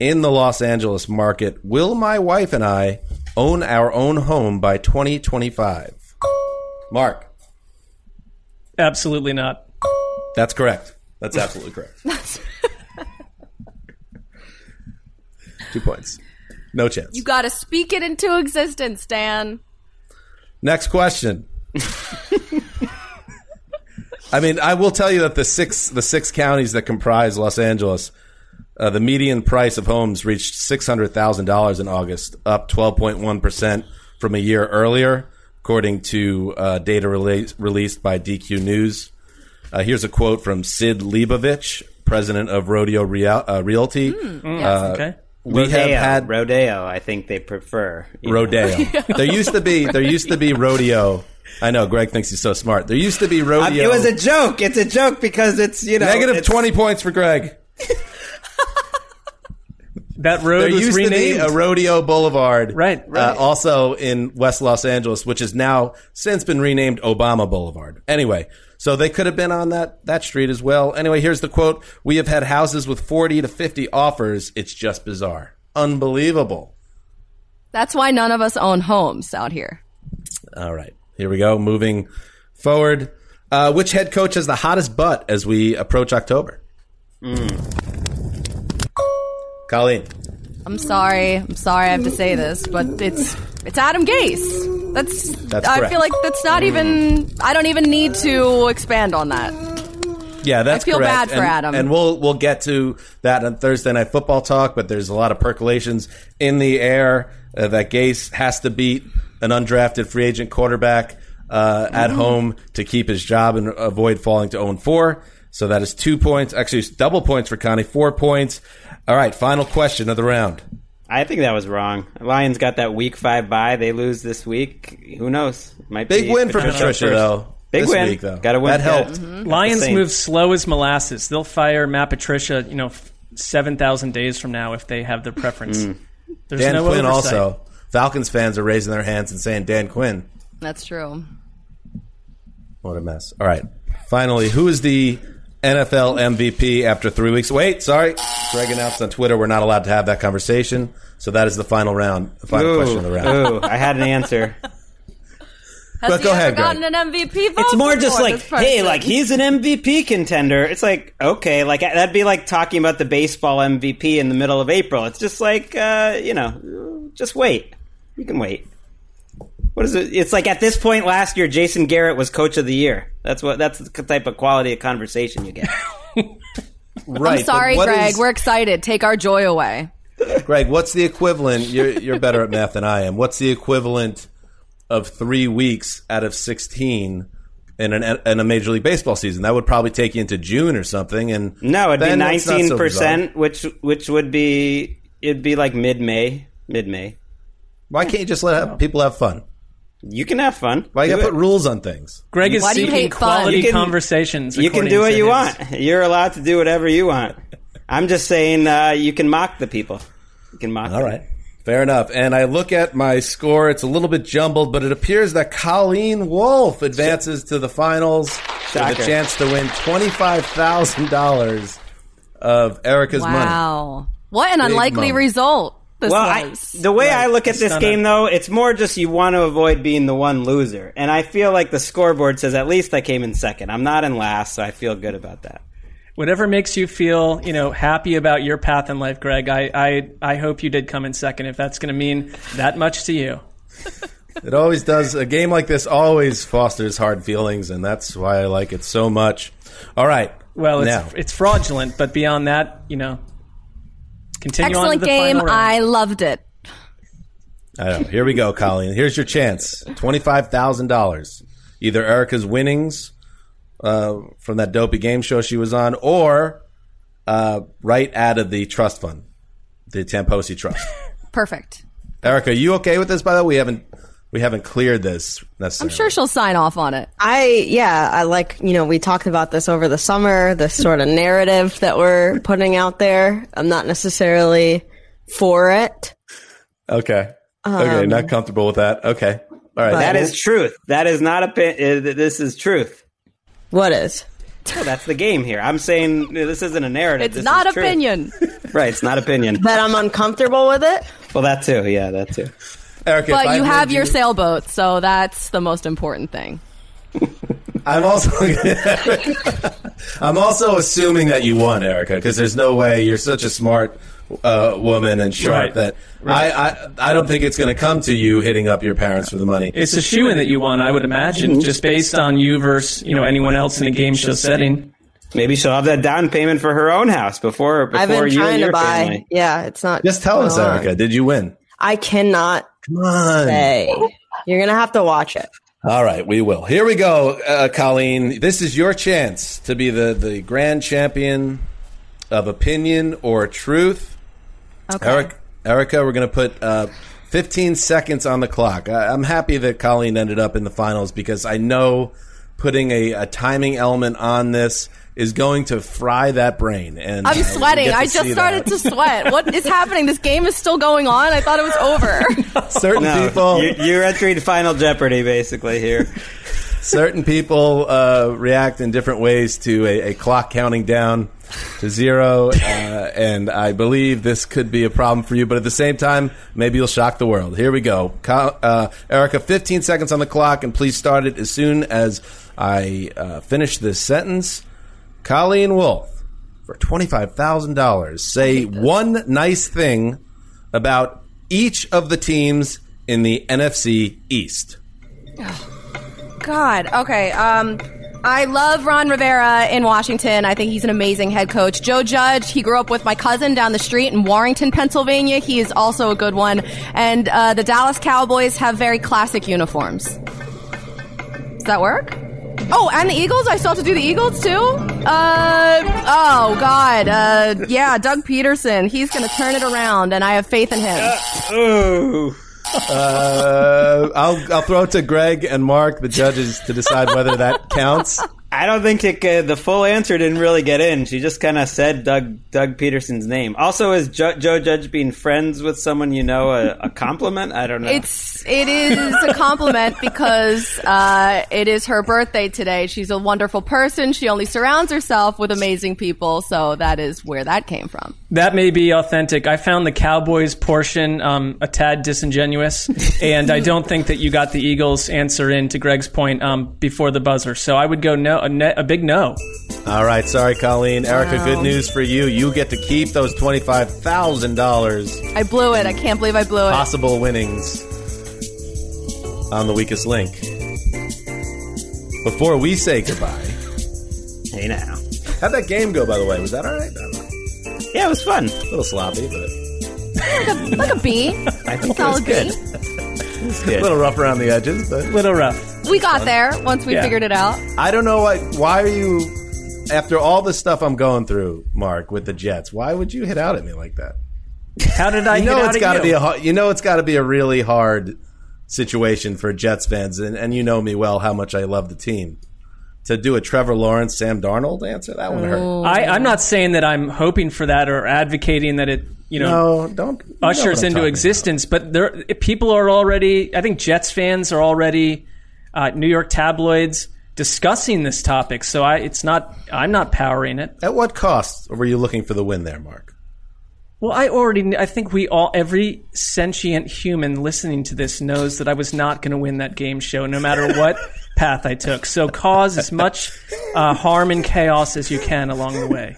[SPEAKER 3] in the Los Angeles market, will my wife and I own our own home by 2025? Mark,
[SPEAKER 6] Absolutely not.
[SPEAKER 3] that's correct. That's absolutely correct. Two points. No chance.
[SPEAKER 5] you got to speak it into existence, Dan.
[SPEAKER 3] Next question. I mean, I will tell you that the six the six counties that comprise Los Angeles, uh, the median price of homes reached six hundred thousand dollars in August, up twelve point one percent from a year earlier, according to uh, data rela- released by DQ News. Uh, here's a quote from Sid Leibovich, president of Rodeo Real- uh, Realty. Uh,
[SPEAKER 6] Okay.
[SPEAKER 3] We have had
[SPEAKER 4] rodeo. I think they prefer
[SPEAKER 3] rodeo. there used to be there used to be rodeo. I know Gregg thinks he's so smart. There used to be
[SPEAKER 4] Um,
[SPEAKER 3] rodeo.
[SPEAKER 4] it was a joke. It's a joke because it's you know
[SPEAKER 3] negative
[SPEAKER 4] it's-
[SPEAKER 3] twenty points for Gregg.
[SPEAKER 6] That road
[SPEAKER 3] There
[SPEAKER 6] was
[SPEAKER 3] used
[SPEAKER 6] renamed.
[SPEAKER 3] to be a rodeo boulevard,
[SPEAKER 6] Right,
[SPEAKER 3] Uh,
[SPEAKER 6] right.
[SPEAKER 3] also in West Los Angeles, which has now since been renamed Obama Boulevard. Anyway, so they could have been on that that street as well. Anyway, here's the quote: "We have had houses with forty to fifty offers. It's just bizarre, unbelievable."
[SPEAKER 5] That's why none of us own homes out here.
[SPEAKER 3] All right, here we go. Moving forward, uh, which head coach has the hottest butt as we approach October? Colleen.
[SPEAKER 5] I'm sorry. I'm sorry I have to say this, but it's it's Adam Gase. That's,
[SPEAKER 3] That's
[SPEAKER 5] I
[SPEAKER 3] correct.
[SPEAKER 5] feel like that's not even I don't even need to expand on that.
[SPEAKER 3] Yeah, that's
[SPEAKER 5] I feel
[SPEAKER 3] correct.
[SPEAKER 5] bad for
[SPEAKER 3] and,
[SPEAKER 5] Adam.
[SPEAKER 3] and we'll we'll get to that on Thursday night football talk. But there's a lot of percolations in the air uh, that Gase has to beat an undrafted free agent quarterback uh, at
[SPEAKER 5] Mm-hmm.
[SPEAKER 3] home to keep his job and avoid falling to 0 4. So that is two points. Actually, it's double points for Connie, four points. All right, final question of the round.
[SPEAKER 4] I think that was wrong. Lions got that week five bye. They lose this week. Who knows? Might
[SPEAKER 3] Big
[SPEAKER 4] be
[SPEAKER 3] win for
[SPEAKER 4] Patricia
[SPEAKER 3] Patricia,
[SPEAKER 4] first.
[SPEAKER 3] though.
[SPEAKER 4] Big
[SPEAKER 3] this
[SPEAKER 4] win.
[SPEAKER 3] week, though.
[SPEAKER 4] Gotta win.
[SPEAKER 3] That helped.
[SPEAKER 5] Mm-hmm.
[SPEAKER 6] Lions move slow as molasses. They'll fire Matt Patricia, you know, seven thousand days from now if they have their preference. There's
[SPEAKER 3] Dan
[SPEAKER 6] no
[SPEAKER 3] Quinn
[SPEAKER 6] oversight.
[SPEAKER 3] also. Falcons fans are raising their hands and saying Dan Quinn.
[SPEAKER 5] That's true.
[SPEAKER 3] What a mess. All right. Finally, who is the NFL MVP after three weeks? Wait, sorry. Gregg announced on Twitter we're not allowed to have that conversation. So that is the final round, the final
[SPEAKER 4] Ooh,
[SPEAKER 3] question of the round.
[SPEAKER 4] ooh, I had an answer.
[SPEAKER 5] Has
[SPEAKER 3] But
[SPEAKER 5] he
[SPEAKER 3] go
[SPEAKER 5] ever
[SPEAKER 3] ahead,
[SPEAKER 5] gotten
[SPEAKER 3] Gregg.
[SPEAKER 5] an MVP vote?
[SPEAKER 4] It's more just like, hey, like he's an MVP contender. It's like, okay, like that'd be like talking about the baseball MVP in the middle of April. It's just like, uh, you know, just wait. You can wait. What is it? It's like at this point last year, Jason Garrett was coach of the year. That's what. That's the type of quality of conversation you get.
[SPEAKER 3] Right.
[SPEAKER 5] I'm sorry, Gregg.
[SPEAKER 3] is-
[SPEAKER 5] We're excited. Take our joy away.
[SPEAKER 3] Gregg, what's the equivalent? You're, you're better at math than I am. What's the equivalent of three weeks out of 16 in, an, in a Major League Baseball season? That would probably take you into June or something. And
[SPEAKER 4] No, it'd be
[SPEAKER 3] then it's not so
[SPEAKER 4] nineteen percent, which which would be it'd be like mid May, mid May.
[SPEAKER 3] Why can't you just let have, people have fun?
[SPEAKER 4] You can have fun.
[SPEAKER 3] Why you
[SPEAKER 4] Do
[SPEAKER 3] got to put rules on things?
[SPEAKER 6] Gregg is
[SPEAKER 5] Why do you
[SPEAKER 6] seeking
[SPEAKER 5] hate fun?
[SPEAKER 6] quality
[SPEAKER 4] You can-
[SPEAKER 6] conversations.
[SPEAKER 4] You can
[SPEAKER 6] according
[SPEAKER 4] do what
[SPEAKER 6] to
[SPEAKER 4] you
[SPEAKER 6] his-
[SPEAKER 4] want. You're allowed to do whatever you want. I'm just saying uh, you can mock the people. You can mock.
[SPEAKER 3] All
[SPEAKER 4] them.
[SPEAKER 3] right. Fair enough. And I look at my score. It's a little bit jumbled, but it appears that Colleen Wolfe advances to the finals with
[SPEAKER 4] Shocker.
[SPEAKER 3] a chance to win $25,000 of Erica's money.
[SPEAKER 5] Wow. What an unlikely
[SPEAKER 3] moment.
[SPEAKER 5] result this
[SPEAKER 4] Well, I, the way I look at this
[SPEAKER 6] Stunner.
[SPEAKER 4] game, though, it's more just you want to avoid being the one loser. And I feel like the scoreboard says at least I came in second. I'm not in last, so I feel good about that.
[SPEAKER 6] Whatever makes you feel, you know, happy about your path in life, Gregg. I, I, I hope you did come in second. If that's going to mean that much to you.
[SPEAKER 3] It always does. A game like this always fosters hard feelings, and that's why I like it so much. All right.
[SPEAKER 6] Well, it's
[SPEAKER 3] now,
[SPEAKER 6] it's fraudulent, but beyond that, you know, continue on to
[SPEAKER 5] Excellent
[SPEAKER 6] the
[SPEAKER 5] game.
[SPEAKER 6] final.
[SPEAKER 5] I loved it.
[SPEAKER 3] I know. Here we go, Colleen. Here's your chance twenty-five thousand dollars. Either Erica's winnings uh, from that dopey game show she was on, or uh, right out of the trust fund, the Tamposi Trust.
[SPEAKER 5] Perfect.
[SPEAKER 3] Erica, you okay with this? By the way, we haven't we haven't cleared this
[SPEAKER 5] I'm sure she'll sign off on it.
[SPEAKER 8] I yeah, I like you know we talked about this over the summer. This sort of narrative that we're putting out there. I'm not necessarily for it.
[SPEAKER 3] Okay. okay. Not comfortable with that. Okay. All right.
[SPEAKER 4] That is truth. That is not a. Uh, this is truth.
[SPEAKER 8] What is?
[SPEAKER 4] Well, that's the game here. I'm saying uh, this isn't a narrative.
[SPEAKER 5] It's
[SPEAKER 4] This
[SPEAKER 5] not
[SPEAKER 4] is truth.
[SPEAKER 5] opinion.
[SPEAKER 4] Right, it's not opinion.
[SPEAKER 8] That I'm uncomfortable with it.
[SPEAKER 4] Well, that too. Yeah, that too.
[SPEAKER 3] Erica,
[SPEAKER 5] but you have your
[SPEAKER 3] you-
[SPEAKER 5] sailboat, so that's the most important thing.
[SPEAKER 3] I'm also I'm also assuming that you won, Erica, because there's no way you're such a smart uh, woman and sharp
[SPEAKER 6] Right.
[SPEAKER 3] that I, I I don't think it's going to come to you hitting up your parents for the money.
[SPEAKER 6] It's a shoe in that you won, I would imagine, just based on you versus you know anyone else in a game show setting.
[SPEAKER 4] Maybe she'll have that down payment for her own house before before
[SPEAKER 8] I've been
[SPEAKER 4] you
[SPEAKER 8] trying
[SPEAKER 4] and
[SPEAKER 8] to
[SPEAKER 4] your
[SPEAKER 8] buy.
[SPEAKER 4] family.
[SPEAKER 8] Yeah, it's not.
[SPEAKER 3] Just tell us,
[SPEAKER 8] going on.
[SPEAKER 3] Erica, did you win?
[SPEAKER 8] I cannot
[SPEAKER 3] Come on.
[SPEAKER 8] say. You're gonna have to watch it.
[SPEAKER 3] All right, we will. Here we go, uh, Colleen. This is your chance to be the, the grand champion of opinion or truth.
[SPEAKER 5] Okay.
[SPEAKER 3] Eric, Erica, we're going to put uh, 15 seconds on the clock. I, I'm happy that Colleen ended up in the finals because I know putting a, a timing element on this is going to fry that brain. And
[SPEAKER 5] I'm sweating.
[SPEAKER 3] get
[SPEAKER 5] I just started
[SPEAKER 3] that.
[SPEAKER 5] to sweat. What is happening? This game is still going on. I thought it was over.
[SPEAKER 3] Certain
[SPEAKER 4] No,
[SPEAKER 3] people,
[SPEAKER 4] you're, you're entering Final Jeopardy basically here.
[SPEAKER 3] certain people uh, react in different ways to a, a clock counting down to zero, uh, and I believe this could be a problem for you. But at the same time, maybe you'll shock the world. Here we go, Co- uh, Erica. 15 seconds on the clock, and please start it as soon as I uh, finish this sentence. Colleen Wolfe, for twenty-five thousand dollars, say one nice thing about each of the teams in the NFC East.
[SPEAKER 5] God. Okay. Um, I love Ron Rivera in Washington. I think he's an amazing head coach. Joe Judge, he grew up with my cousin down the street in Warrington, Pennsylvania. He is also a good one. And uh, the Dallas Cowboys have very classic uniforms. Does that work? Oh, and the Eagles? I still have to do the Eagles too? Uh, oh, God. Uh, yeah, Doug Pederson. He's to turn it around, and I have faith in him.
[SPEAKER 4] Ooh.
[SPEAKER 3] Uh, I'll I'll throw it to Gregg and Mark, the judges, to decide whether that counts.
[SPEAKER 4] I don't think it, uh, the full answer didn't really get in. She just kind of said Doug Doug Pederson's name. Also, is jo- Joe Judge being friends with someone you know a, a compliment? I don't know.
[SPEAKER 5] It's it is a compliment because uh, it is her birthday today. She's a wonderful person. She only surrounds herself with amazing people, so that is where that came from.
[SPEAKER 6] That may be authentic. I found the Cowboys portion um, a tad disingenuous, and I don't think that you got the Eagles answer in to Gregg's point um, before the buzzer. So I would go no, a, ne- a big no.
[SPEAKER 3] All right, sorry, Colleen. Erica, good news for you. You get to keep those twenty five thousand dollars
[SPEAKER 5] I blew it. I can't believe I blew it.
[SPEAKER 3] possible winnings on the weakest link. Before we say goodbye,
[SPEAKER 4] hey now.
[SPEAKER 3] how'd that game go? By the way, was that all right? I don't know.
[SPEAKER 4] Yeah, it was fun.
[SPEAKER 3] A little sloppy, but
[SPEAKER 5] Like a, a B,
[SPEAKER 4] I think it was
[SPEAKER 5] solid
[SPEAKER 4] good.
[SPEAKER 5] B.
[SPEAKER 4] It was
[SPEAKER 3] a little rough around the edges. But
[SPEAKER 6] Little rough.
[SPEAKER 5] We got there once we
[SPEAKER 6] Yeah.
[SPEAKER 5] figured it out.
[SPEAKER 3] I don't know why. Why are you? After all the stuff I'm going through, Mark, with the Jets, why would you hit out at me like that?
[SPEAKER 6] How did I
[SPEAKER 3] You know
[SPEAKER 6] hit out
[SPEAKER 3] it's got to be a har- you know it's got to be a really hard situation for Jets fans, and, and you know me well how much I love the team. To do a Trevor Lawrence, Sam Darnold answer that one hurt.
[SPEAKER 6] I, I'm not saying that I'm hoping for that or advocating that it, you know,
[SPEAKER 3] No, don't you know
[SPEAKER 6] ushers
[SPEAKER 3] what I'm
[SPEAKER 6] into
[SPEAKER 3] talking
[SPEAKER 6] existence. But there, people are already. I think Jets fans are already. Uh, New York tabloids discussing this topic. So I, it's not. I'm not powering it.
[SPEAKER 3] At what cost were you looking for the win there, Mark?
[SPEAKER 6] Well, I already. kn- I think we all, every sentient human listening to this knows that I was not going to win that game show, no matter what path I took. So cause as much uh, harm and chaos as you can along the way.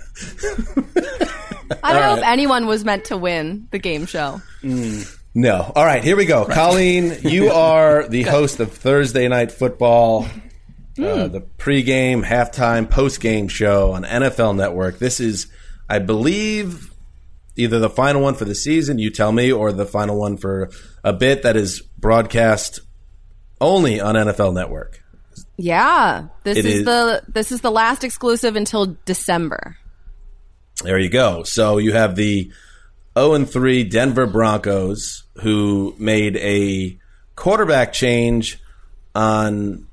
[SPEAKER 5] I don't know if anyone was meant to win the game show.
[SPEAKER 3] No. All right, here we go. Colleen, you are the host of Thursday Night Football, uh, the pregame, halftime, postgame show on NFL Network. This is, I believe, either the final one for the season, you tell me, or the final one for a bit that is broadcast only on NFL Network.
[SPEAKER 5] Yeah, this is,
[SPEAKER 3] is-
[SPEAKER 5] the this is the last exclusive until December.
[SPEAKER 3] There you go. So you have the 0 and 3 Denver Broncos who made a quarterback change on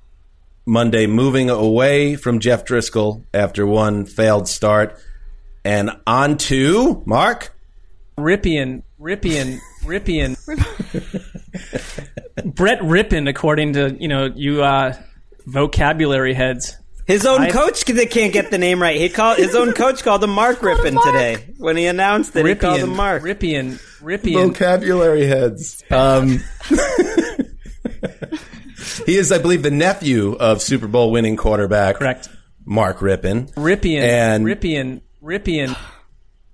[SPEAKER 3] Monday, moving away from Jeff Driskel after one failed start, and on to Mark.
[SPEAKER 6] Rippian, Rippian, Rippian. Brett Rypien, according to you know you uh, vocabulary heads.
[SPEAKER 4] His own
[SPEAKER 6] I-
[SPEAKER 4] coach that can't get the name right. He called his own coach called him Mark
[SPEAKER 5] Rypien
[SPEAKER 4] today when he announced that he called him Mark.
[SPEAKER 6] Rippian, Rippian.
[SPEAKER 3] Vocabulary heads. Um, he is, I believe, the nephew of Super Bowl winning quarterback
[SPEAKER 6] Correct.
[SPEAKER 3] Mark Rypien.
[SPEAKER 6] Rippian,
[SPEAKER 3] And-
[SPEAKER 6] Rippian, Rippian.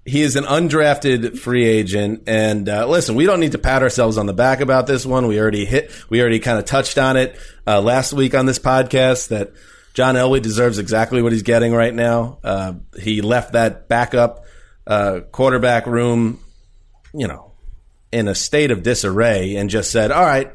[SPEAKER 3] He is an undrafted free agent, and uh, listen, we don't need to pat ourselves on the back about this one. We already hit, we already kind of touched on it uh, last week on this podcast that John Elway deserves exactly what he's getting right now. Uh, he left that backup uh, quarterback room, you know, in a state of disarray, and just said, "All right,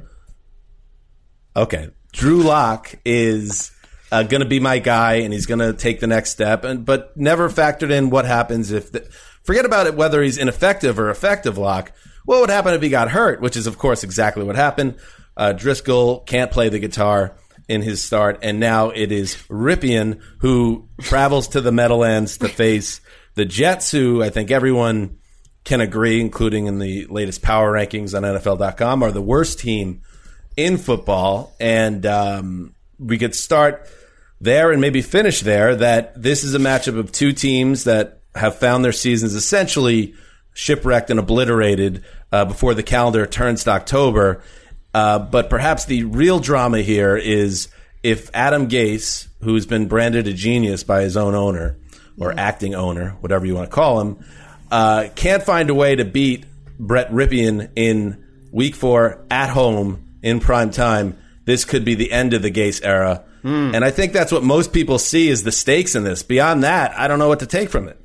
[SPEAKER 3] okay, Drew Lock is." Uh, going to be my guy, and he's going to take the next step. And but never factored in what happens if the, forget about it whether he's ineffective or effective. Lock. What would happen if he got hurt? Which is of course exactly what happened. Uh, Driskel can't play the guitar in his start, and now it is Rippian who travels to the Meadowlands to face the Jets, who I think everyone can agree, including in the latest power rankings on NFL.com, are the worst team in football. And um, we could start there and maybe finish there that this is a matchup of two teams that have found their seasons essentially shipwrecked and obliterated uh, before the calendar turns to October. Uh, but perhaps the real drama here is if Adam Gase, who's been branded a genius by his own owner or acting owner, whatever you want to call him, uh, can't find a way to beat Brett Rypien in week four at home in prime time, this could be the end of the Gase era And I think that's what most people see is the stakes in this. Beyond that, I don't know what to take from it.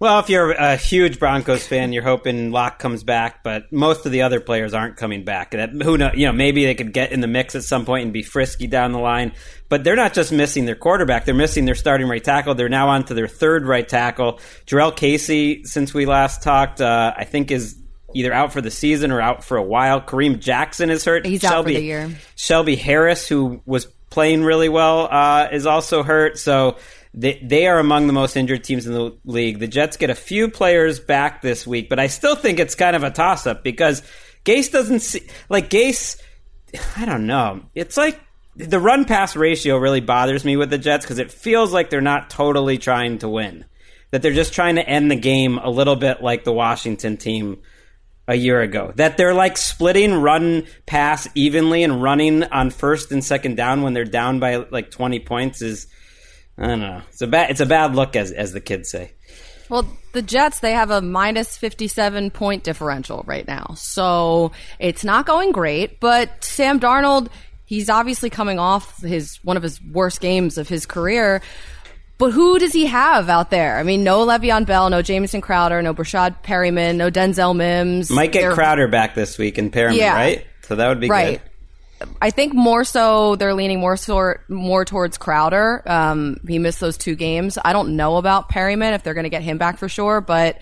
[SPEAKER 4] Well, if you're a huge Broncos fan, you're hoping Lock comes back, but most of the other players aren't coming back. That, who know? You know, maybe they could get in the mix at some point and be frisky down the line. But they're not just missing their quarterback; they're missing their starting right tackle. They're now on to their third right tackle. Jurrell Casey, since we last talked, uh, I think is either out for the season or out for a while. Kareem Jackson is hurt.
[SPEAKER 5] He's out for the year.
[SPEAKER 4] Shelby Harris, who was playing really well, uh, is also hurt. So they they are among the most injured teams in the league. The Jets get a few players back this week, but I still think it's kind of a toss up because Gase doesn't see like Gase. I don't know. It's like the run pass ratio really bothers me with the Jets because it feels like they're not totally trying to win. That they're just trying to end the game a little bit like the Washington team a year ago. That they're like splitting run pass evenly and running on first and second down when they're down by like 20 points is I don't know. It's a bad it's a bad look as as the kids say.
[SPEAKER 5] Well, the Jets, they have a minus 57 point differential right now. So it's not going great, but Sam Darnold, he's obviously coming off his, one of his worst games of his career. But who does he have out there? I mean, no Le'Veon Bell, no Jamison Crowder, no Breshad Perriman, no Denzel Mims.
[SPEAKER 4] Might get
[SPEAKER 5] They're-
[SPEAKER 4] Crowder back this week and Perriman,
[SPEAKER 5] Yeah.
[SPEAKER 4] right? So that would be
[SPEAKER 5] Right.
[SPEAKER 4] good.
[SPEAKER 5] I think more so they're leaning more so, more towards Crowder. Um, he missed those two games. I don't know about Perriman if they're going to get him back for sure, but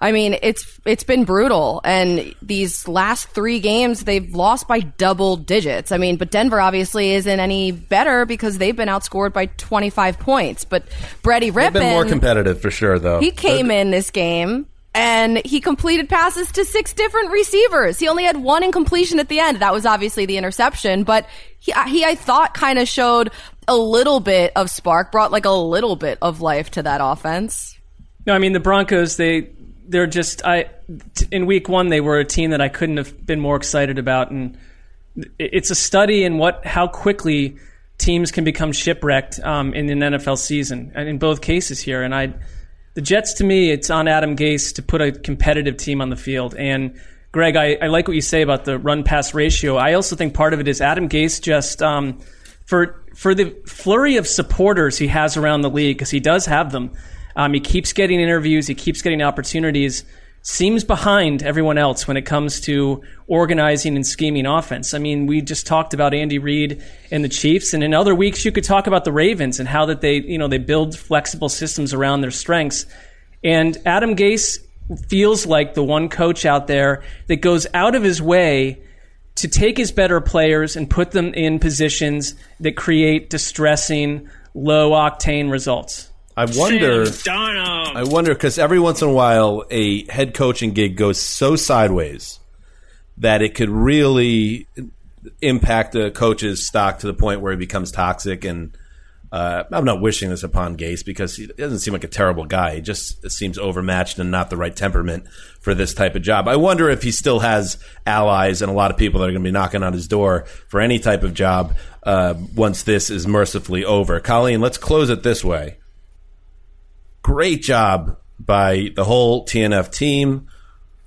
[SPEAKER 5] I mean it's it's been brutal. And these last three games they've lost by double digits. I mean, but Denver obviously isn't any better because they've been outscored by 25 points. But Brady
[SPEAKER 3] They've been more competitive for sure, though.
[SPEAKER 5] he came in this game and he completed passes to six different receivers. He only had one incompletion at the end. That was obviously the interception, but he, he I thought kind of showed a little bit of spark, brought like a little bit of life to that offense.
[SPEAKER 6] No, I mean the Broncos. They they're just I in week one they were a team that I couldn't have been more excited about, and it's a study in what how quickly teams can become shipwrecked um, in an NFL season, and in both cases here. And I, the Jets to me, it's on Adam Gase to put a competitive team on the field. And Gregg, I, I like what you say about the run pass ratio. I also think part of it is Adam Gase just um, for for the flurry of supporters he has around the league because he does have them. Um, he keeps getting interviews. He keeps getting opportunities. Seems behind everyone else when it comes to organizing and scheming offense. I mean, we just talked about Andy Reid and the Chiefs, and in other weeks you could talk about the Ravens and how that they, you know, they build flexible systems around their strengths. And Adam Gase feels like the one coach out there that goes out of his way to take his better players and put them in positions that create distressing, low octane results.
[SPEAKER 3] I wonder. I wonder because every once in a while a head coaching gig goes so sideways that it could really impact a coach's stock to the point where he becomes toxic. And uh, I'm not wishing this upon Gase because he doesn't seem like a terrible guy. He just seems overmatched and not the right temperament for this type of job. I wonder if he still has allies and a lot of people that are going to be knocking on his door for any type of job uh, once this is mercifully over. Colleen, let's close it this way great job by the whole TNF team,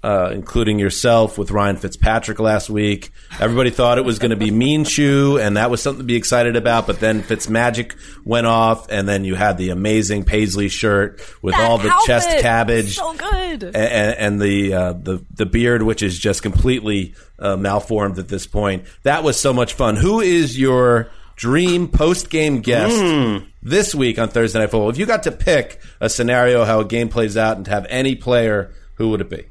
[SPEAKER 3] uh, including yourself with Ryan Fitzpatrick last week. Everybody thought it was going to be Minshew, and that was something to be excited about. But then Fitzmagic went off, and then you had the amazing Paisley shirt with all the chest cabbage
[SPEAKER 5] so good.
[SPEAKER 3] and, and the uh, the the beard, which is just completely uh, malformed at this point. That was so much fun. Who is your dream post game guest this week on Thursday Night Football? If you got to pick a scenario how a game plays out and to have any player, who would it be?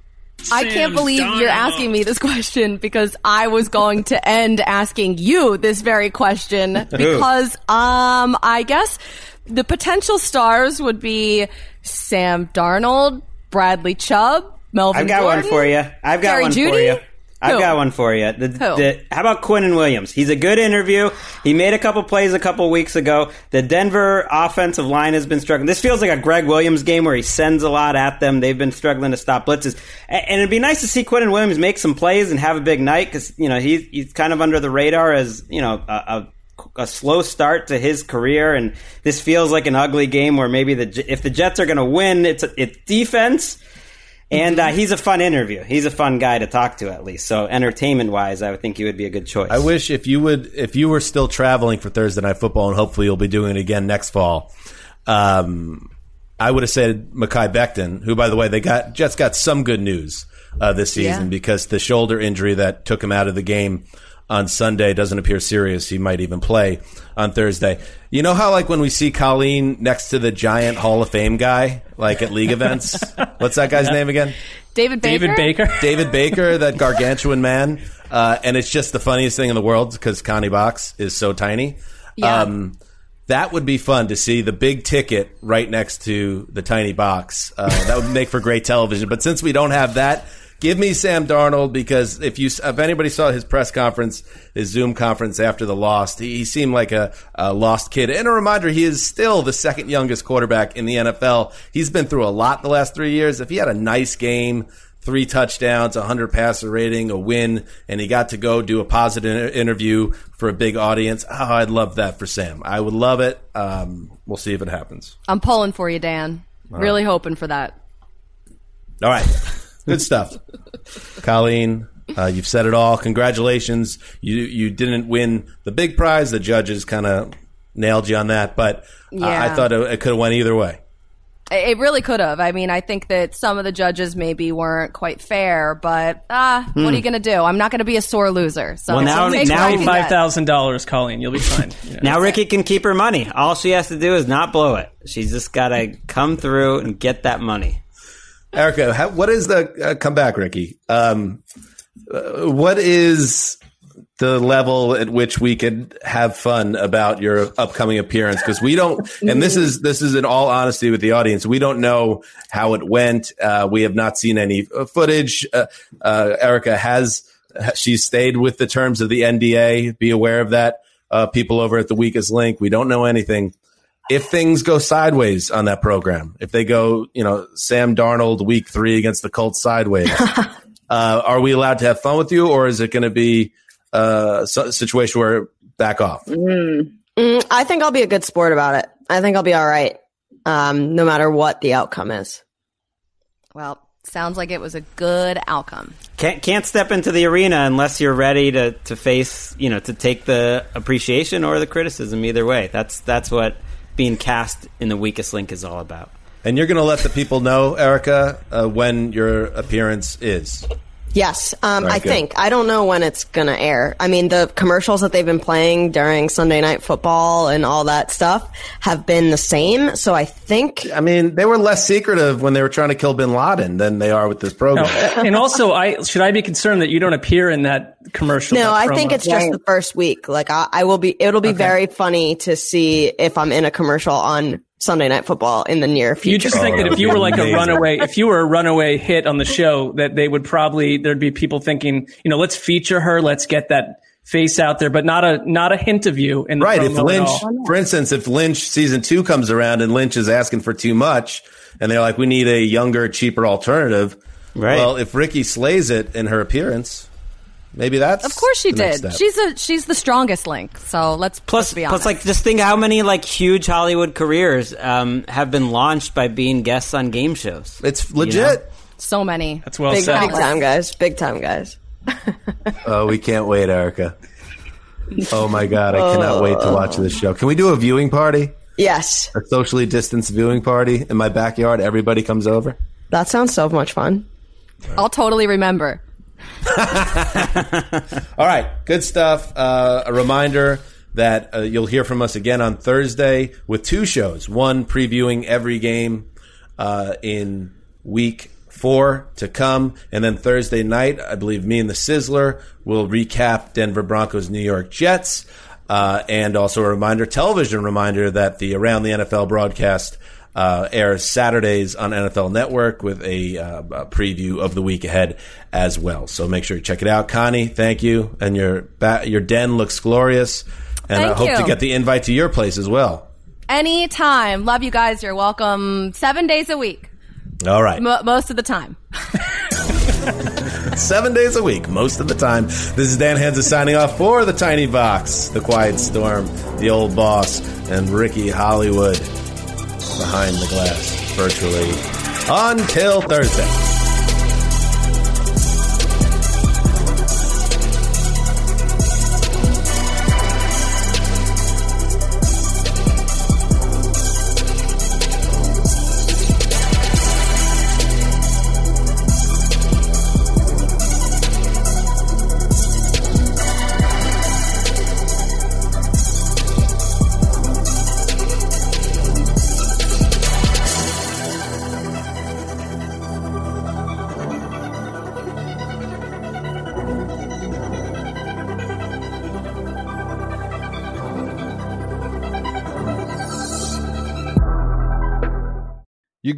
[SPEAKER 5] I can't believe you're asking me this question because I was going to end asking you this very question because um I guess the potential stars would be Sam Darnold, Bradley Chubb, Melvin
[SPEAKER 4] I've got
[SPEAKER 5] Gordon,
[SPEAKER 4] one for you. I've got
[SPEAKER 5] Jerry
[SPEAKER 4] one
[SPEAKER 5] Jeudy?
[SPEAKER 4] for you. I've got one for you. The, the- how about Quinnen Williams? He's a good interview. He made a couple plays a couple weeks ago. The Denver offensive line has been struggling. This feels like a Gregg Williams game where he sends a lot at them. They've been struggling to stop blitzes. And it'd be nice to see Quinnen Williams make some plays and have a big night because, you know, he's, he's kind of under the radar as, you know, a, a a slow start to his career, and this feels like an ugly game where maybe the if the Jets are going to win, it's it's defense, And uh, he's a fun interview. He's a fun guy to talk to, at least. So, entertainment wise, I would think he would be a good choice.
[SPEAKER 3] I wish if you would, if you were still traveling for Thursday Night Football, and hopefully you'll be doing it again next fall. Um, I would have said Mekhi Becton, who, by the way, they got Jets got some good news uh, this season
[SPEAKER 5] Yeah.
[SPEAKER 3] because the shoulder injury that took him out of the game on Sunday doesn't appear serious. He might even play on Thursday. You know how, like, when we see Colleen next to the giant Hall of Fame guy, like at league events? What's that guy's name again?
[SPEAKER 5] David Baker.
[SPEAKER 6] David Baker.
[SPEAKER 3] David Baker, that gargantuan man. Uh, and it's just the funniest thing in the world because Connie Box is so tiny.
[SPEAKER 5] Yeah.
[SPEAKER 3] Um, that would be fun to see the big ticket right next to the tiny box. Uh, that would make for great television. But since we don't have that, give me Sam Darnold because if you, if anybody saw his press conference, his Zoom conference after the loss, he, he seemed like a, a lost kid. And a reminder, he is still the second youngest quarterback in the NFL. He's been through a lot the last three years. If he had a nice game, three touchdowns, a hundred passer rating, a win, and he got to go do a positive interview for a big audience. Oh, I'd love that for Sam. I would love it. Um, we'll see if it happens.
[SPEAKER 5] I'm pulling for you, Dan. Really hoping for that.
[SPEAKER 3] All right, good stuff, Colleen. Uh, you've said it all. Congratulations. You you didn't win the big prize. The judges kind of nailed you on that, but uh, I thought it, it could have went either way.
[SPEAKER 5] It really could have. I mean, I think that some of the judges maybe weren't quite fair, but ah, what are you going to do? I'm not going to be a sore loser. So
[SPEAKER 4] Well, now-
[SPEAKER 5] I'll take
[SPEAKER 4] now
[SPEAKER 5] what I
[SPEAKER 4] you
[SPEAKER 5] can
[SPEAKER 6] Five
[SPEAKER 5] get.
[SPEAKER 6] thousand dollars, Colleen. You'll be fine. You know.
[SPEAKER 4] now Ricky can keep her money. All she has to do is not blow it. She's just got to come through and get that money.
[SPEAKER 3] Erica, how, what is the uh, come back, Ricky? Um, uh, what is the level at which we could have fun about your upcoming appearance? Because we don't, and this is this is in all honesty with the audience, we don't know how it went. Uh, we have not seen any footage. Uh, uh, Erica has she's stayed with the terms of the NDA. Be aware of that. Uh, people over at the Weakest Link, we don't know anything if things go sideways on that program, if they go, you know, Sam Darnold week three against the Colts sideways, uh, are we allowed to have fun with you, or is it going to be uh, a situation where back off?
[SPEAKER 8] Mm, I think I'll be a good sport about it. I think I'll be all right, um, no matter what the outcome is.
[SPEAKER 5] Well, sounds like it was a good outcome.
[SPEAKER 4] Can't can't step into the arena unless you're ready to, to face you know to take the appreciation or the criticism. Either way, that's that's what being cast in the weakest link is all about.
[SPEAKER 3] And you're going to let the people know, Erica, uh, when your appearance is.
[SPEAKER 8] Yes, um,
[SPEAKER 3] Very
[SPEAKER 8] I
[SPEAKER 3] good.
[SPEAKER 8] think. I don't know when it's going to air. I mean, the commercials that they've been playing during Sunday Night Football and all that stuff have been the same. So I think.
[SPEAKER 3] I mean, they were less secretive when they were trying to kill Bin Laden than they are with this program.
[SPEAKER 6] and also, I should I be concerned that you don't appear in that commercial?
[SPEAKER 8] No,
[SPEAKER 6] that
[SPEAKER 8] I think it's just the first week. Like I, I will be. It'll be very funny to see if I'm in a commercial on Sunday Night Football in the near future.
[SPEAKER 6] You just think that if you oh, were like a runaway, if you were a runaway hit on the show, that they would probably there'd be people thinking, you know, let's feature her, let's get that face out there, but not a not a hint of you in the
[SPEAKER 3] Right. If Lynch,
[SPEAKER 6] oh,
[SPEAKER 3] for instance, if Lynch season two comes around and Lynch is asking for too much and they're like, we need a younger, cheaper alternative.
[SPEAKER 4] Right.
[SPEAKER 3] Well, if Ricky slays it in her appearance, maybe that's.
[SPEAKER 5] Of course she
[SPEAKER 3] the
[SPEAKER 5] did. She's a she's the strongest link. So let's
[SPEAKER 4] Plus,
[SPEAKER 5] let's be
[SPEAKER 4] plus, like just think how many like huge Hollywood careers um, have been launched by being guests on game shows.
[SPEAKER 3] It's legit.
[SPEAKER 5] so many.
[SPEAKER 6] That's well
[SPEAKER 8] big,
[SPEAKER 6] said.
[SPEAKER 8] big time guys. Big time guys.
[SPEAKER 3] Oh, we can't wait, Erica. Oh my God. I cannot wait to watch this show. Can we do a viewing party?
[SPEAKER 8] Yes,
[SPEAKER 3] A socially distanced viewing party in my backyard? Everybody comes over?
[SPEAKER 8] that sounds so much fun.
[SPEAKER 5] I'll totally remember.
[SPEAKER 3] All right, good stuff. Uh, a reminder that uh, you'll hear from us again on Thursday with two shows. One previewing every game uh, in week four to come, and then Thursday night, I believe me and the Sizzler will recap Denver Broncos New York Jets. Uh, and also a reminder, television reminder that the Around the NFL broadcast uh, airs Saturdays on NFL Network with a, uh, a preview of the week ahead as well. So make sure you check it out. Connie, thank you, and your ba- your den looks glorious, and I hope
[SPEAKER 5] you.
[SPEAKER 3] to get the invite to your place as well.
[SPEAKER 5] Anytime. Love you guys. You're welcome seven days a week.
[SPEAKER 3] All right,
[SPEAKER 5] Mo most of the time.
[SPEAKER 3] seven days a week, most of the time. This is Dan Hanzus signing off for the Tiny Box, the Quiet Storm, the Old Boss, and Ricky Hollywood behind the glass virtually. Until Thursday.